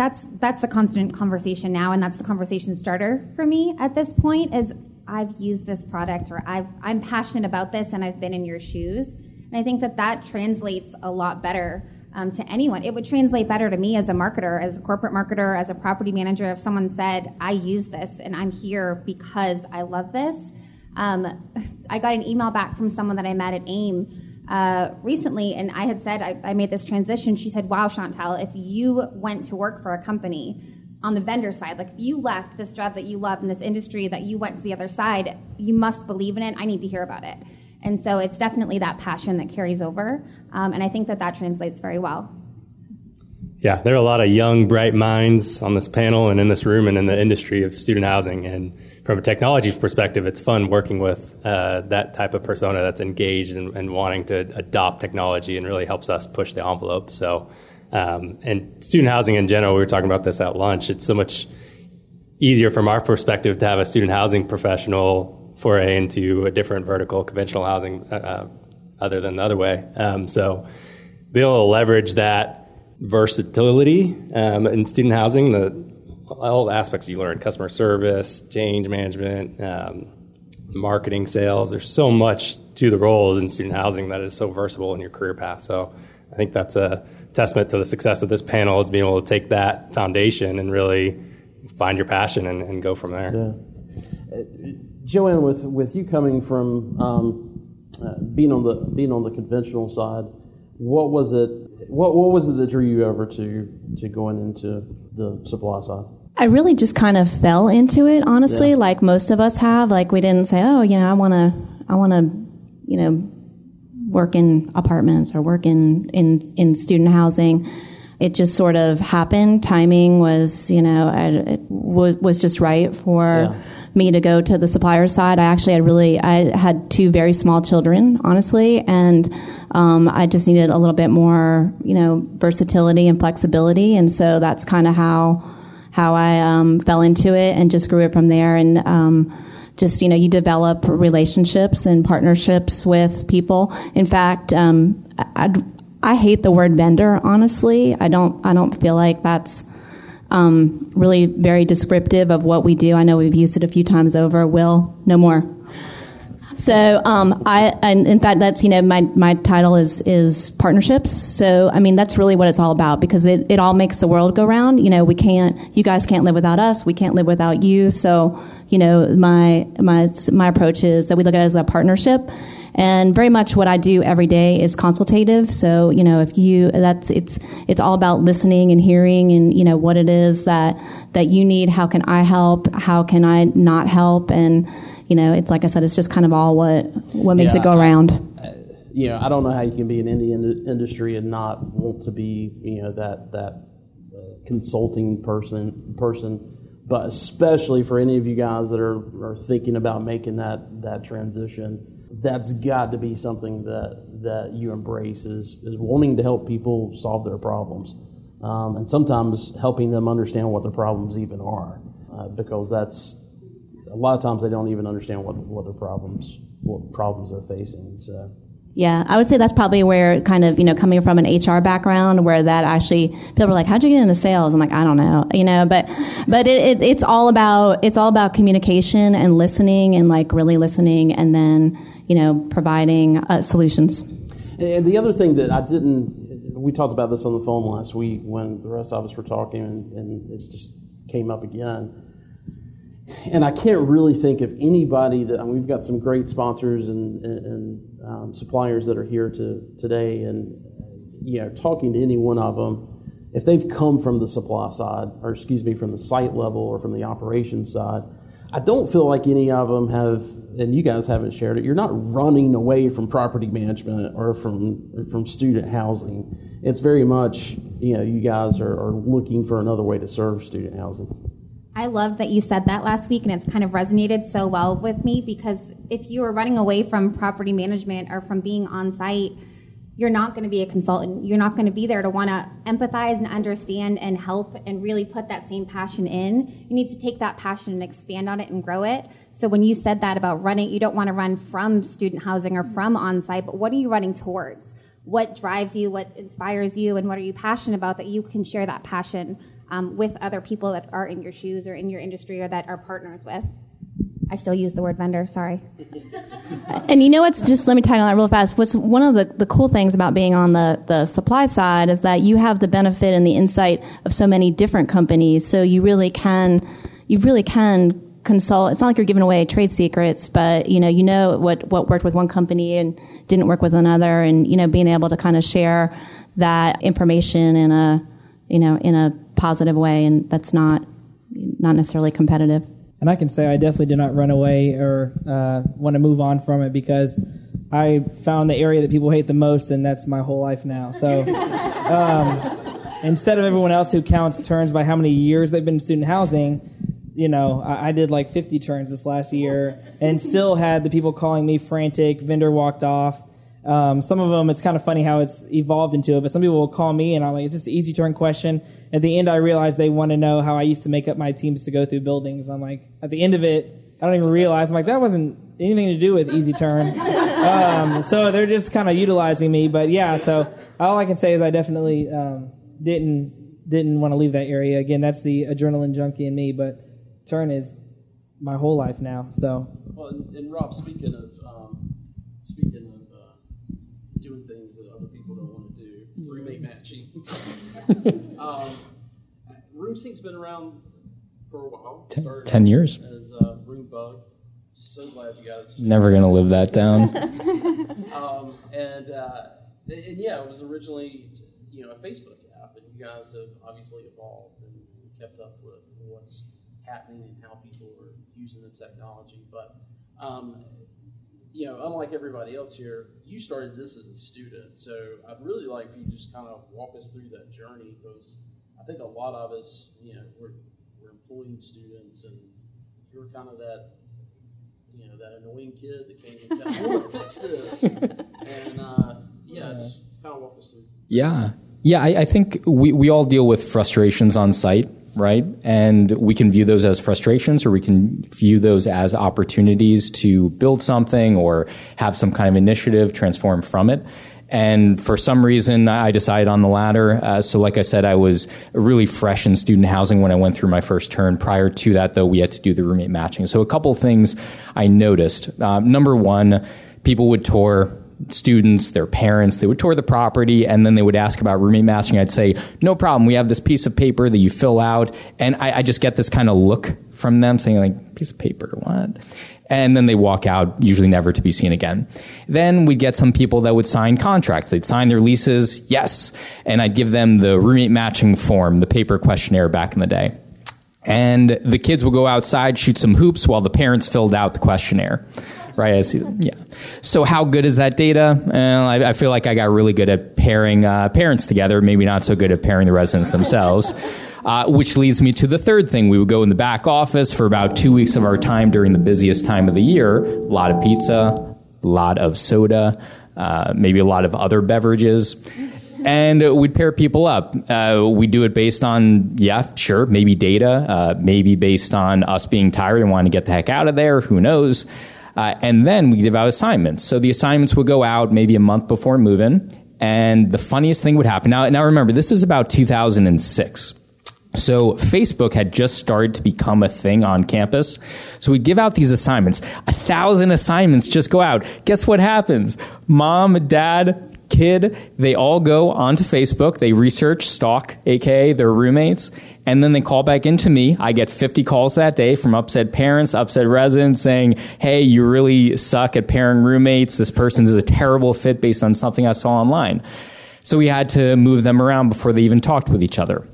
That's that's the constant conversation now, and that's the conversation starter for me at this point. Is I've used this product, or I've I'm passionate about this, and I've been in your shoes, and I think that that translates a lot better um, to anyone. It would translate better to me as a marketer, as a corporate marketer, as a property manager, if someone said, I use this and I'm here because I love this. Um, <laughs> I got an email back from someone that I met at AIM uh, recently, and I had said, I, I made this transition. She said, Wow, Chantal, if you went to work for a company, on the vendor side. Like if you left this job that you love in this industry that you went to the other side, you must believe in it. I need to hear about it. And so it's definitely that passion that carries over. Um, and I think that that translates very well. Yeah, there are a lot of young, bright minds on this panel and in this room and in the industry of student housing. And from a technology perspective, it's fun working with uh, that type of persona that's engaged and, and, wanting to adopt technology and really helps us push the envelope. So, um, and student housing in general, we were talking about this at lunch. It's so much easier from our perspective to have a student housing professional foray into a different vertical, conventional housing, uh, uh, other than the other way. Um, so, be able to leverage that versatility um, in student housing, the all the aspects you learn customer service, change management, um, marketing, sales. There's so much to the roles in student housing that is so versatile in your career path. So, I think that's a testament to the success of this panel is being able to take that foundation and really find your passion and, and go from there. Yeah. Joanne, with, with you coming from um, uh, being on the being on the conventional side, what was it? What, what was it that drew you over to to going into the supply side? I really just kind of fell into it, honestly, yeah. like most of us have. Like we didn't say, "Oh, you know, I want to, I want to, you know, work in apartments or work in in in student housing." It just sort of happened. Timing was, you know, it was just right for. Yeah me to go to the supplier side. I actually had really, I had two very small children, honestly, and um, I just needed a little bit more, you know, versatility and flexibility, and so that's kind of how how I um, fell into it and just grew it from there. And um, just you know, you develop relationships and partnerships with people. In fact, um, I, I hate the word vendor. Honestly, I don't. I don't feel like that's um, really very descriptive of what we do. I know we've used it a few times over. Will, no more. So um, I, and in fact, that's you know my my title is is partnerships. So I mean that's really what it's all about because it, it all makes the world go round. You know we can't, you guys can't live without us. We can't live without you. So you know my my my approach is that we look at it as a partnership and very much what I do every day is consultative. So, you know, if you, that's, it's, it's all about listening and hearing and, you know, what it is that, that you need. How can I help? How can I not help? And, you know, it's like I said, it's just kind of all what, what makes yeah, it go around. you know, I don't know how you can be in any in- industry and not want to be, you know, that, that uh, consulting person, person, but especially for any of you guys that are, are thinking about making that, that transition that's got to be something that that you embrace is is wanting to help people solve their problems, um, and sometimes helping them understand what their problems even are, uh, because that's a lot of times they don't even understand what what their problems what problems they're facing. So. Yeah, I would say that's probably where kind of, you know, coming from an HR background where that actually people are like, how'd you get into sales? I'm like, I don't know, you know, but, but it, it, it's all about, it's all about communication and listening and like really listening and then, you know, providing uh, solutions. And the other thing that I didn't, we talked about this on the phone last week when the rest of us were talking, and, and it just came up again. And I can't really think of anybody that I mean, we've got some great sponsors and, and, and um, suppliers that are here to today, and you know, talking to any one of them, if they've come from the supply side, or excuse me, from the site level or from the operations side, I don't feel like any of them have, and you guys haven't shared it. You're not running away from property management or from from student housing. It's very much, you know, you guys are, are looking for another way to serve student housing. I love that you said that last week, and it's kind of resonated so well with me because if you are running away from property management or from being on site, you're not going to be a consultant. You're not going to be there to want to empathize and understand and help and really put that same passion in. You need to take that passion and expand on it and grow it. So when you said that about running, you don't want to run from student housing or from on site, but what are you running towards? What drives you? What inspires you? And what are you passionate about that you can share that passion um, with other people that are in your shoes or in your industry or that are partners with? I still use the word vendor, sorry. <laughs> and you know what's just let me tag on that real fast. What's one of the, the cool things about being on the, the supply side is that you have the benefit and the insight of so many different companies. So you really can you really can consult it's not like you're giving away trade secrets, but you know, you know what, what worked with one company and didn't work with another and you know, being able to kind of share that information in a you know, in a positive way and that's not not necessarily competitive. And I can say I definitely did not run away or uh, want to move on from it because I found the area that people hate the most, and that's my whole life now. So <laughs> um, instead of everyone else who counts turns by how many years they've been in student housing, you know, I, I did like 50 turns this last year and still had the people calling me frantic. Vendor walked off. Um, some of them, it's kind of funny how it's evolved into it, but some people will call me and I'm like, is this an easy turn question? At the end, I realized they want to know how I used to make up my teams to go through buildings. I'm like, at the end of it, I don't even realize. I'm like, that wasn't anything to do with easy turn. <laughs> Um, so they're just kind of utilizing me. But yeah, so all I can say is I definitely um, didn't didn't want to leave that area. Again, that's the adrenaline junkie in me. But turn is my whole life now. So. Well, and, and Rob, speaking of roommate <laughs> matching. um, RoomSync's been around for a while. Ten, ten years. As uh, Roombug. So glad you guys. Never gonna live that down. <laughs> um, and, uh, and yeah, it was originally you know a Facebook app, and you guys have obviously evolved and kept up with what's happening and how people are using the technology. But um, you know, unlike everybody else here, you started this as a student. So I'd really like for you to just kind of walk us through that journey because I think a lot of us, you know, we're, we're employing students and you're kind of that, you know, that annoying kid that came and said, I want to <laughs> fix this. And uh, yeah, just kind of walk us through. Yeah. Yeah, I, I think we, we all deal with frustrations on site right? And we can view those as frustrations or we can view those as opportunities to build something or have some kind of initiative transform from it. And for some reason, I decided on the latter. Uh, so, like I said, I was really fresh in student housing when I went through my first turn. Prior to that, though, we had to do the roommate matching. So, a couple things I noticed. Uh, number one, people would tour students, their parents, they would tour the property and then they would ask about roommate matching. I'd say, no problem. We have this piece of paper that you fill out. And I, I just get this kind of look from them saying like, piece of paper, what? And then they walk out, usually never to be seen again. Then we'd get some people that would sign contracts. They'd sign their leases, yes. And I'd give them the roommate matching form, the paper questionnaire back in the day. And the kids would go outside, shoot some hoops while the parents filled out the questionnaire right? yeah. So how good is that data? Uh, I, I, feel like I got really good at pairing uh, parents together, maybe not so good at pairing the residents themselves. <laughs> Uh, which leads me to the third thing. We would go in the back office for about two weeks of our time during the busiest time of the year. A lot of pizza, a lot of soda, uh, maybe a lot of other beverages and we'd pair people up. Uh, we do it based on, yeah, sure, maybe data, uh, maybe based on us being tired and wanting to get the heck out of there. Who knows? Uh, and then we give out assignments. So the assignments would go out maybe a month before moving. And the funniest thing would happen. Now, now remember, this is about 2006. So Facebook had just started to become a thing on campus. So we'd give out these assignments. A thousand assignments just go out. Guess what happens? Mom, dad, kid, they all go onto Facebook, they research, stalk, aka their roommates, and then they call back into me. I get 50 calls that day from upset parents, upset residents saying, hey, you really suck at pairing roommates. This person is a terrible fit based on something I saw online. So we had to move them around before they even talked with each other.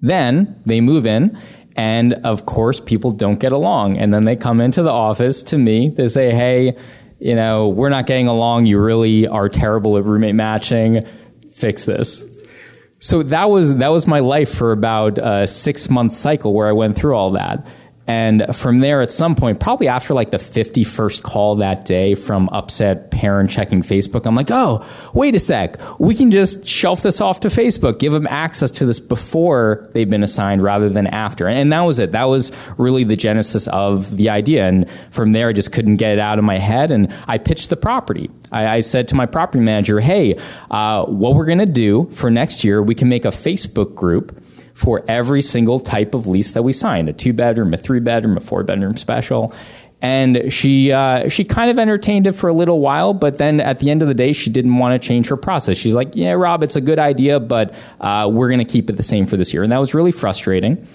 Then they move in, and of course, people don't get along. And then they come into the office to me. They say, Hey, you know, we're not getting along. You really are terrible at roommate matching. Fix this. So that was that was my life for about a six month cycle where I went through all that. And from there, at some point, probably after like the 51st call that day from upset parent checking Facebook, I'm like, oh, wait a sec. We can just shelf this off to Facebook, give them access to this before they've been assigned rather than after. And that was it. That was really the genesis of the idea. And from there, I just couldn't get it out of my head. And I pitched the property. I, I said to my property manager, hey, uh, what we're going to do for next year, we can make a Facebook group for every single type of lease that we signed a two bedroom, a three bedroom, a four bedroom special. And she uh, she kind of entertained it for a little while, but then at the end of the day, she didn't want to change her process. She's like, "Yeah, Rob, it's a good idea, but uh, we're going to keep it the same for this year," and that was really frustrating.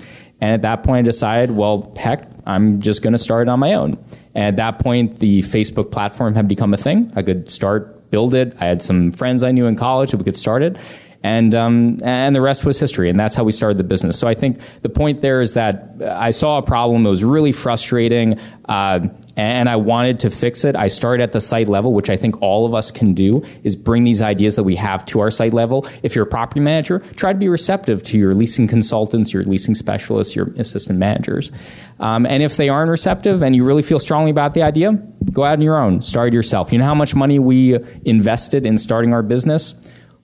And at that point, I decided, well, heck, I'm just going to start it on my own. And at that point, the Facebook platform had become a thing. I could start, build it. I had some friends I knew in college we could start it and um, and the rest was history. And that's how we started the business. So I think the point there is that I saw a problem. It was really frustrating. Uh, and I wanted to fix it. I started at the site level, which I think all of us can do, is bring these ideas that we have to our site level. If you're a property manager, try to be receptive to your leasing consultants, your leasing specialists, your assistant managers. Um, and if they aren't receptive and you really feel strongly about the idea, go out on your own, start yourself. You know how much money we invested in starting our business?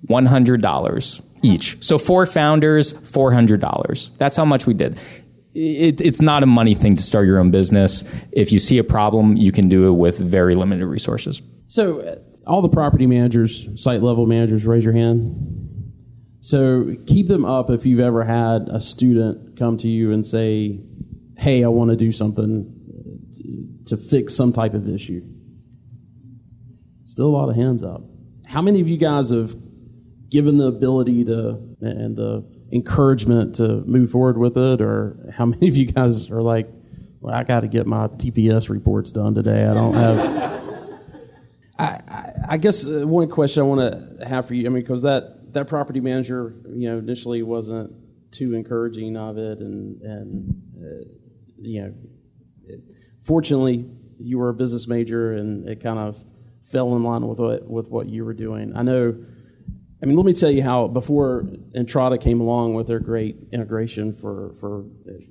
$100 each. So four founders, $400. That's how much we did. It, it's not a money thing to start your own business. If you see a problem, you can do it with very limited resources. So, uh, all the property managers, site level managers, raise your hand. So, keep them up if you've ever had a student come to you and say, Hey, I want to do something to fix some type of issue. Still a lot of hands up. How many of you guys have given the ability to and the encouragement to move forward with it, or how <laughs> many of you guys are like, well, I got to get my TPS reports done today. I don't have. <laughs> I, I, I, guess uh, one question I want to have for you, I mean, because that, that property manager, you know, initially wasn't too encouraging of it, and and uh, you know, it, fortunately, you were a business major, and it kind of fell in line with what with what you were doing. I know I mean, let me tell you how before Entrata came along with their great integration for, for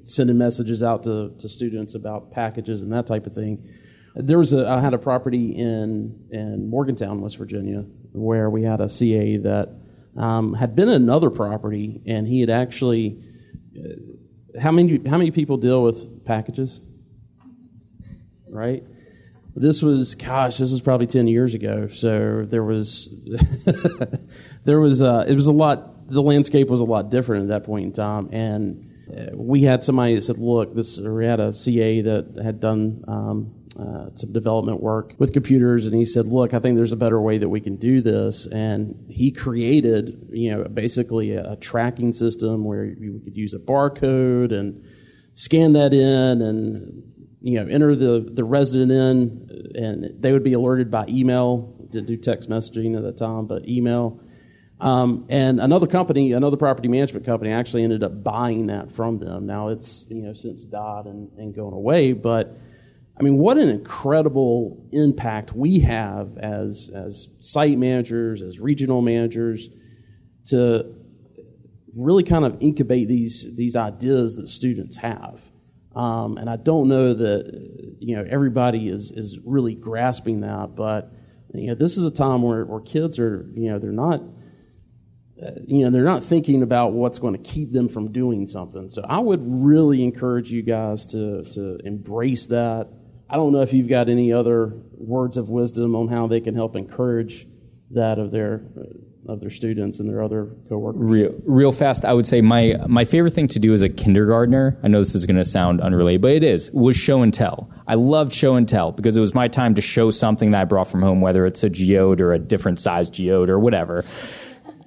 sending messages out to, to students about packages and that type of thing. There was a I had a property in in Morgantown, West Virginia, where we had a CA that um, had been another property, and he had actually. Uh, how many how many people deal with packages? Right this was gosh this was probably 10 years ago so there was <laughs> there was uh, it was a lot the landscape was a lot different at that point in time and uh, we had somebody that said look this we had a ca that had done um, uh, some development work with computers and he said look i think there's a better way that we can do this and he created you know basically a, a tracking system where you could use a barcode and scan that in and you know, enter the, the resident in, and they would be alerted by email. Didn't do text messaging at that time, but email. Um, and another company, another property management company, actually ended up buying that from them. Now it's you know since died and, and going away, but I mean, what an incredible impact we have as as site managers, as regional managers, to really kind of incubate these these ideas that students have. Um, and I don't know that you know everybody is is really grasping that, but you know this is a time where, where kids are you know they're not Uh, you know they're not thinking about what's going to keep them from doing something. So I would really encourage you guys to to embrace that. I don't know if you've got any other words of wisdom on how they can help encourage that of their of their students and their other coworkers? Real, real fast, I would say my my favorite thing to do as a kindergartner. I know this is going to sound unrelated, but it is. Was show and tell. I loved show and tell because it was my time to show something that I brought from home, whether it's a geode or a different size geode or whatever.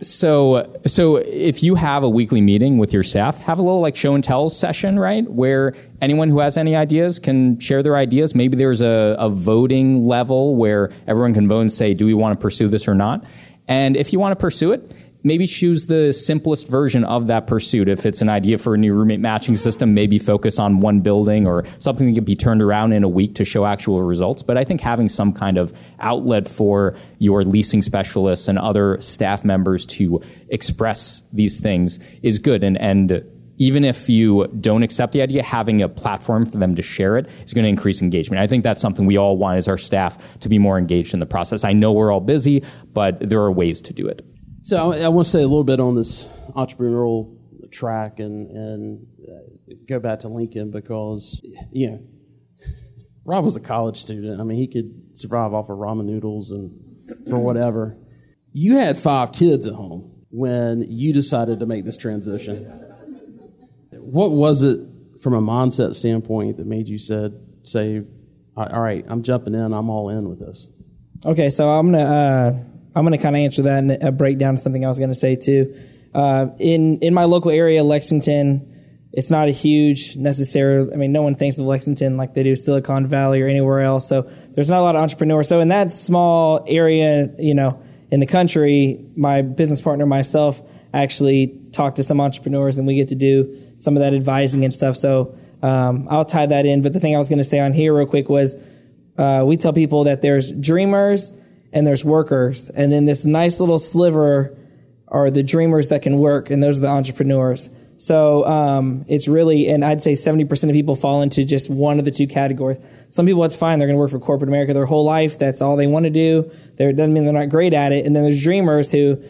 So, so if you have a weekly meeting with your staff, have a little like show and tell session, right? Where anyone who has any ideas can share their ideas. Maybe there's a, a voting level where everyone can vote and say, do we want to pursue this or not? And if you want to pursue it, maybe choose the simplest version of that pursuit. If it's an idea for a new roommate matching system, maybe focus on one building or something that can be turned around in a week to show actual results. But I think having some kind of outlet for your leasing specialists and other staff members to express these things is good. And, and even if you don't accept the idea, having a platform for them to share it is going to increase engagement. I think that's something we all want as our staff to be more engaged in the process. I know we're all busy, but there are ways to do it. So I, I want to say a little bit on this entrepreneurial track and and uh, go back to Lincoln because you know <laughs> Rob was a college student. I mean, he could survive off of ramen noodles and for whatever. You had five kids at home when you decided to make this transition. What was it from a mindset standpoint that made you said say, "All right, I'm jumping in. I'm all in with this." Okay, so I'm gonna. Uh I'm going to kind of answer that and uh, break down something I was going to say too. Uh, in in my local area, Lexington, it's not a huge necessary. I mean, no one thinks of Lexington like they do Silicon Valley or anywhere else. So there's not a lot of entrepreneurs. So in that small area, you know, in the country, my business partner myself actually talk to some entrepreneurs, and we get to do some of that advising and stuff. So um, I'll tie that in. But the thing I was going to say on here real quick was uh, we tell people that there's dreamers and there's workers. And then this nice little sliver are the dreamers that can work, and those are the entrepreneurs. So um, it's really, and I'd say 70% of people fall into just one of the two categories. Some people, it's fine. They're going to work for corporate America their whole life. That's all they want to do. It doesn't mean they're not great at it. And then there's dreamers who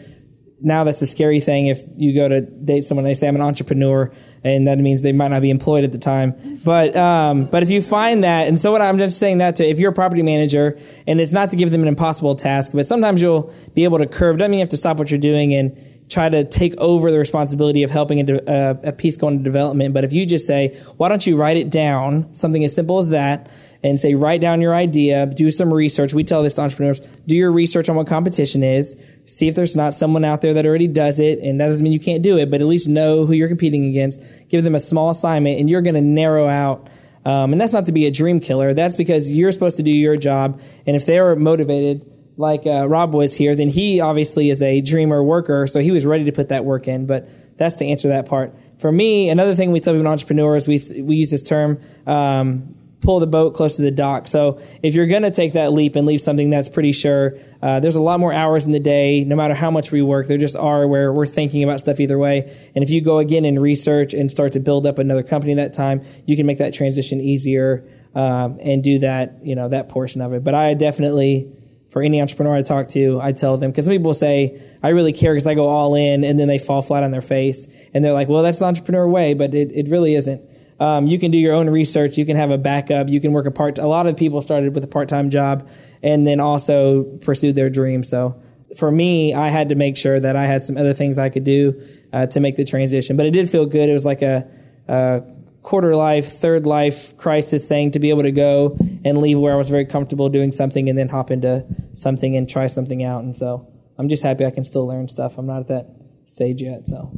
now that's a scary thing if you go to date someone they say i'm an entrepreneur and that means they might not be employed at the time. But um, but if you find that and so what i'm just saying that to if you're a property manager and it's not to give them an impossible task but sometimes you'll be able to curve doesn't mean you have to stop what you're doing and try to take over the responsibility of helping a, de- uh, a piece go into development. But if you just say why don't you write it down something as simple as that and say, write down your idea, do some research. We tell this to entrepreneurs, do your research on what competition is, see if there's not someone out there that already does it. And that doesn't mean you can't do it, but at least know who you're competing against. Give them a small assignment and you're going to narrow out. Um, and that's not to be a dream killer. That's because you're supposed to do your job. And if they're motivated, like uh, Rob was here, then he obviously is a dreamer worker. So he was ready to put that work in. But that's to answer that part. For me, another thing we tell people entrepreneurs, we, we use this term, um, pull the boat close to the dock. So if you're going to take that leap and leave something that's pretty sure, uh, there's a lot more hours in the day, no matter how much we work. There just are where we're thinking about stuff either way. And if you go again and research and start to build up another company that time, you can make that transition easier um, and do that, you know, that portion of it. But I definitely for any entrepreneur I talk to, I tell them because some people say I really care because I go all in, and then they fall flat on their face, and they're like, "Well, that's the entrepreneur way," but it, it really isn't. Um, you can do your own research. You can have a backup. You can work a part. A lot of people started with a part time job and then also pursued their dream. So for me, I had to make sure that I had some other things I could do uh, to make the transition. But it did feel good. It was like a, a quarter life, third life crisis thing to be able to go and leave where I was very comfortable doing something and then hop into something and try something out. And so I'm just happy I can still learn stuff. I'm not at that stage yet. So.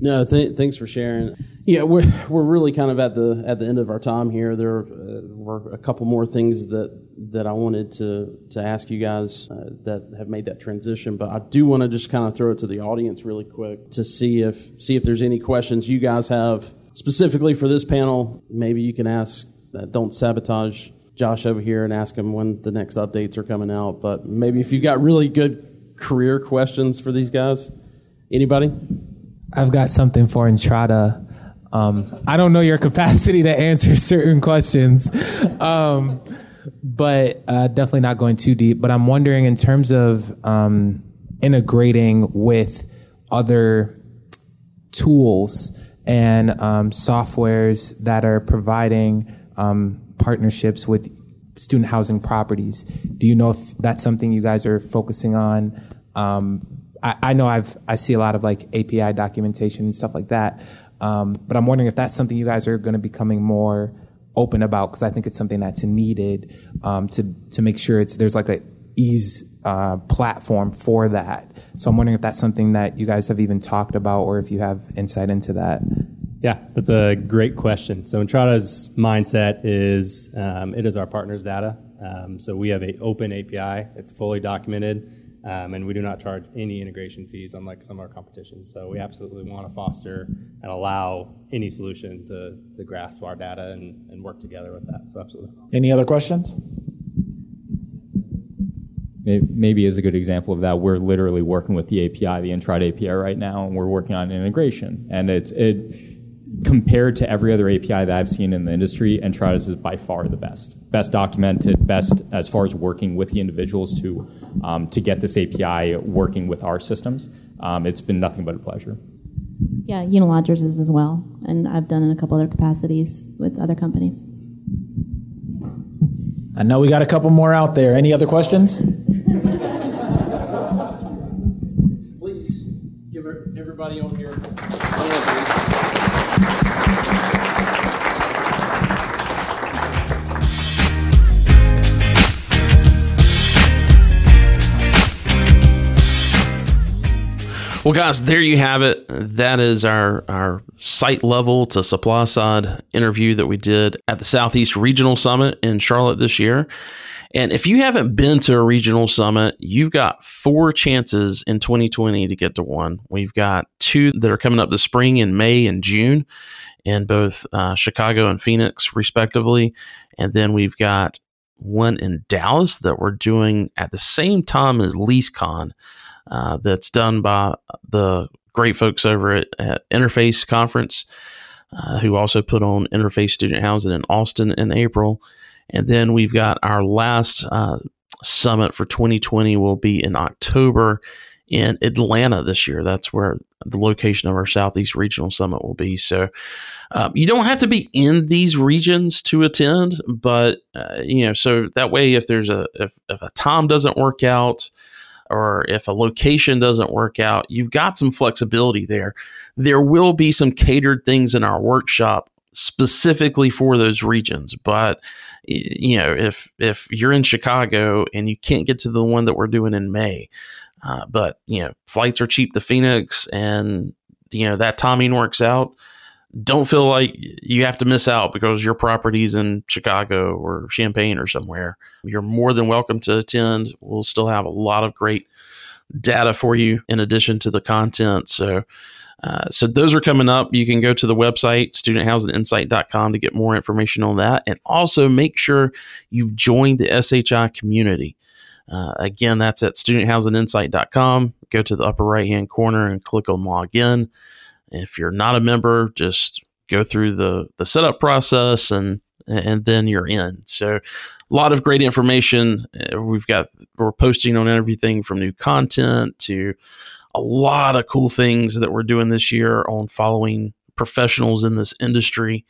No, th- thanks for sharing. Yeah, we're we're really kind of at the at the end of our time here. There uh, were a couple more things that that I wanted to to ask you guys uh, that have made that transition, but I do want to just kind of throw it to the audience really quick to see if see if there's any questions you guys have specifically for this panel. Maybe you can ask. Uh, don't sabotage Josh over here and ask him when the next updates are coming out. But maybe if you've got really good career questions for these guys, anybody? I've got something for Entrata. Um, I don't know your capacity to answer <laughs> certain questions, um, but uh, definitely not going too deep. But I'm wondering, in terms of um, integrating with other tools and um, softwares that are providing um, partnerships with student housing properties, do you know if that's something you guys are focusing on? Um, I, I know I've I see a lot of like API documentation and stuff like that. Um, but I'm wondering if that's something you guys are going to be becoming more open about because I think it's something that's needed um, to to make sure it's there's like a ease uh, platform for that. So I'm wondering if that's something that you guys have even talked about or if you have insight into that. Yeah, that's a great question. So Entrata's mindset is um, it is our partner's data. Um, so we have an open API. It's fully documented Um, and we do not charge any integration fees, unlike some of our competition. So we absolutely want to foster and allow any solution to, to grasp our data and, and work together with that. So absolutely. Any other questions? Maybe as a good example of that, we're literally working with the API, the Entrata API right now, and we're working on integration. And it's it compared to every other API that I've seen in the industry, Entrata's is by far the best, best documented, best as far as working with the individuals to um, to get this API working with our systems. Um, it's been nothing but a pleasure. Yeah, Unilodgers is as well, and I've done in a couple other capacities with other companies. I know we got a couple more out there. Any other questions? <laughs> Well, guys, there you have it. That is our our site level to supply side interview that we did at the Southeast Regional Summit in Charlotte this year. And if you haven't been to a regional summit, you've got four chances in 2020 to get to one. We've got two that are coming up this spring in May and June in both uh, Chicago and Phoenix, respectively. And then we've got one in Dallas that we're doing at the same time as LeaseCon uh, that's done by the great folks over at, at Interface Conference, uh, who also put on Interface Student Housing in Austin in April. And then we've got our last uh, summit for 2020 will be in October in Atlanta this year. That's where the location of our Southeast Regional Summit will be. So um, you don't have to be in these regions to attend, but uh, you know, so that way, if there's a if, if a time doesn't work out, or if a location doesn't work out, you've got some flexibility there. There will be some catered things in our workshop specifically for those regions, but you know, if if you're in Chicago and you can't get to the one that we're doing in May, uh, but you know, flights are cheap to Phoenix, and you know that timing works out don't feel like you have to miss out because your property's in Chicago or Champaign or somewhere. You're more than welcome to attend. We'll still have a lot of great data for you in addition to the content. So, uh, so those are coming up. You can go to the website, studenthousinginsight.com to get more information on that. And also make sure you've joined the SHI community. Uh, again, that's at studenthousinginsight.com. Go to the upper right hand corner and click on login. If you're not a member, just go through the the setup process and and then you're in. So a lot of great information. Uh, we've got we're posting on everything from new content to a lot of cool things that we're doing this year on following professionals in this industry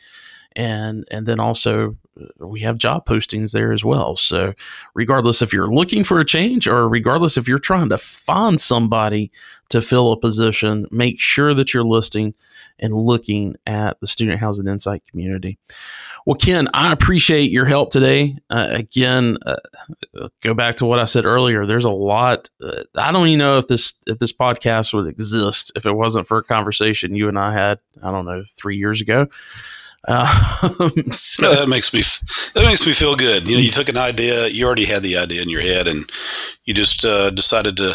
and and then also we have job postings there as well. So regardless if you're looking for a change or regardless if you're trying to find somebody to fill a position, make sure that you're listing and looking at the Student Housing Insight community. Well, Ken, I appreciate your help today. Uh, again, uh, go back to what I said earlier. There's a lot. Uh, I don't even know if this if this podcast would exist if it wasn't for a conversation you and I had. I don't know three years ago. Um, <laughs> so. yeah, that makes me that makes me feel good. You know, you took an idea, you already had the idea in your head, and you just uh, decided to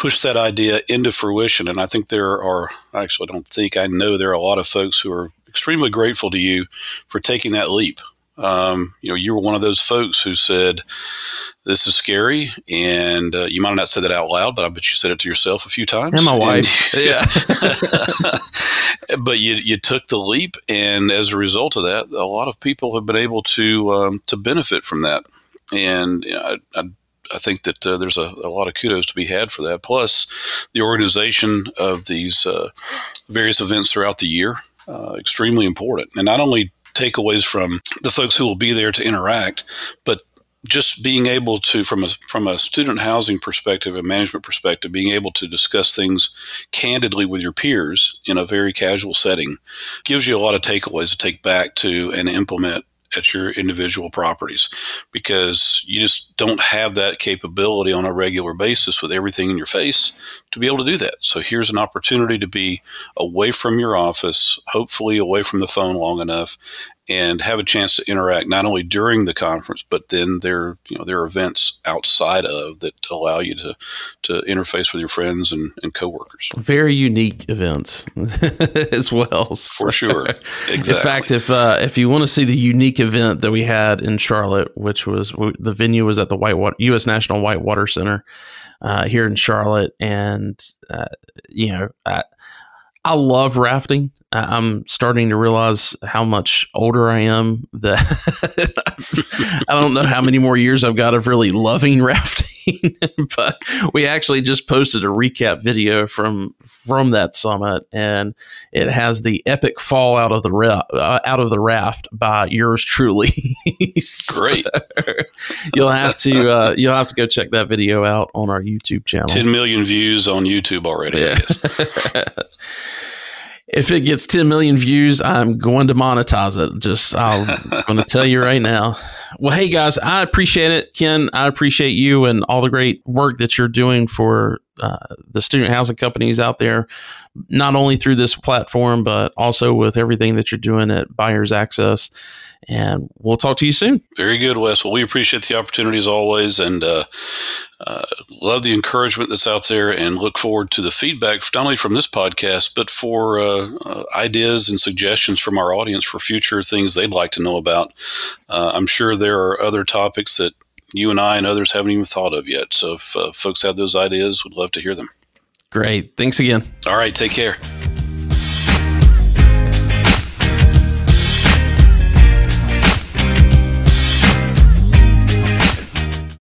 push that idea into fruition. And I think there are, actually I actually don't think, I know there are a lot of folks who are extremely grateful to you for taking that leap. Um, you know, you were one of those folks who said, "This is scary," and uh, you might not said that out loud, but I bet you said it to yourself a few times. And my wife, and, <laughs> yeah. <laughs> but you you took the leap, and as a result of that, a lot of people have been able to um, to benefit from that. And you know, I, I I think that uh, there's a, a, lot of kudos to be had for that. Plus, the organization of these uh, various events throughout the year, uh, extremely important. And not only takeaways from the folks who will be there to interact, but just being able to from a from a student housing perspective and management perspective being able to discuss things candidly with your peers in a very casual setting gives you a lot of takeaways to take back to and implement at your individual properties because you just don't have that capability on a regular basis with everything in your face to be able to do that. So here's an opportunity to be away from your office, hopefully away from the phone long enough and have a chance to interact not only during the conference, but then there you know there are events outside of that allow you to to interface with your friends and, and coworkers. Very unique events <laughs> as well. For sure. Exactly. In fact, if uh, if you want to see the unique event that we had in Charlotte, which was the venue was at the Whitewater U.S. National Whitewater Center uh, here in Charlotte, and uh, you know. I, I love rafting. I'm starting to realize how much older I am. That <laughs> I don't know how many more years I've got of really loving <laughs> rafting. but we actually just posted a recap video from from that summit, and it has the epic fall out of the ra- uh, out of the raft by yours truly. <laughs> Great. you'll have to uh, you'll have to go check that video out on our YouTube channel. Ten million views on YouTube already. Yeah if it gets 10 million views, I'm going to monetize it. Just I'm going to tell you right now. Well, hey guys, I appreciate it, Ken. I appreciate you and all the great work that you're doing for uh, the student housing companies out there, not only through this platform, but also with everything that you're doing at Buyers Access and we'll talk to you soon. Very good, Wes. Well, we appreciate the opportunity as always, and uh, uh, love the encouragement that's out there, and look forward to the feedback not only from this podcast, but for uh, uh ideas and suggestions from our audience for future things they'd like to know about. Uh, I'm sure there are other topics that you and I and others haven't even thought of yet. So if uh, folks have those ideas, we'd love to hear them. Great. Thanks again. All right. Take care.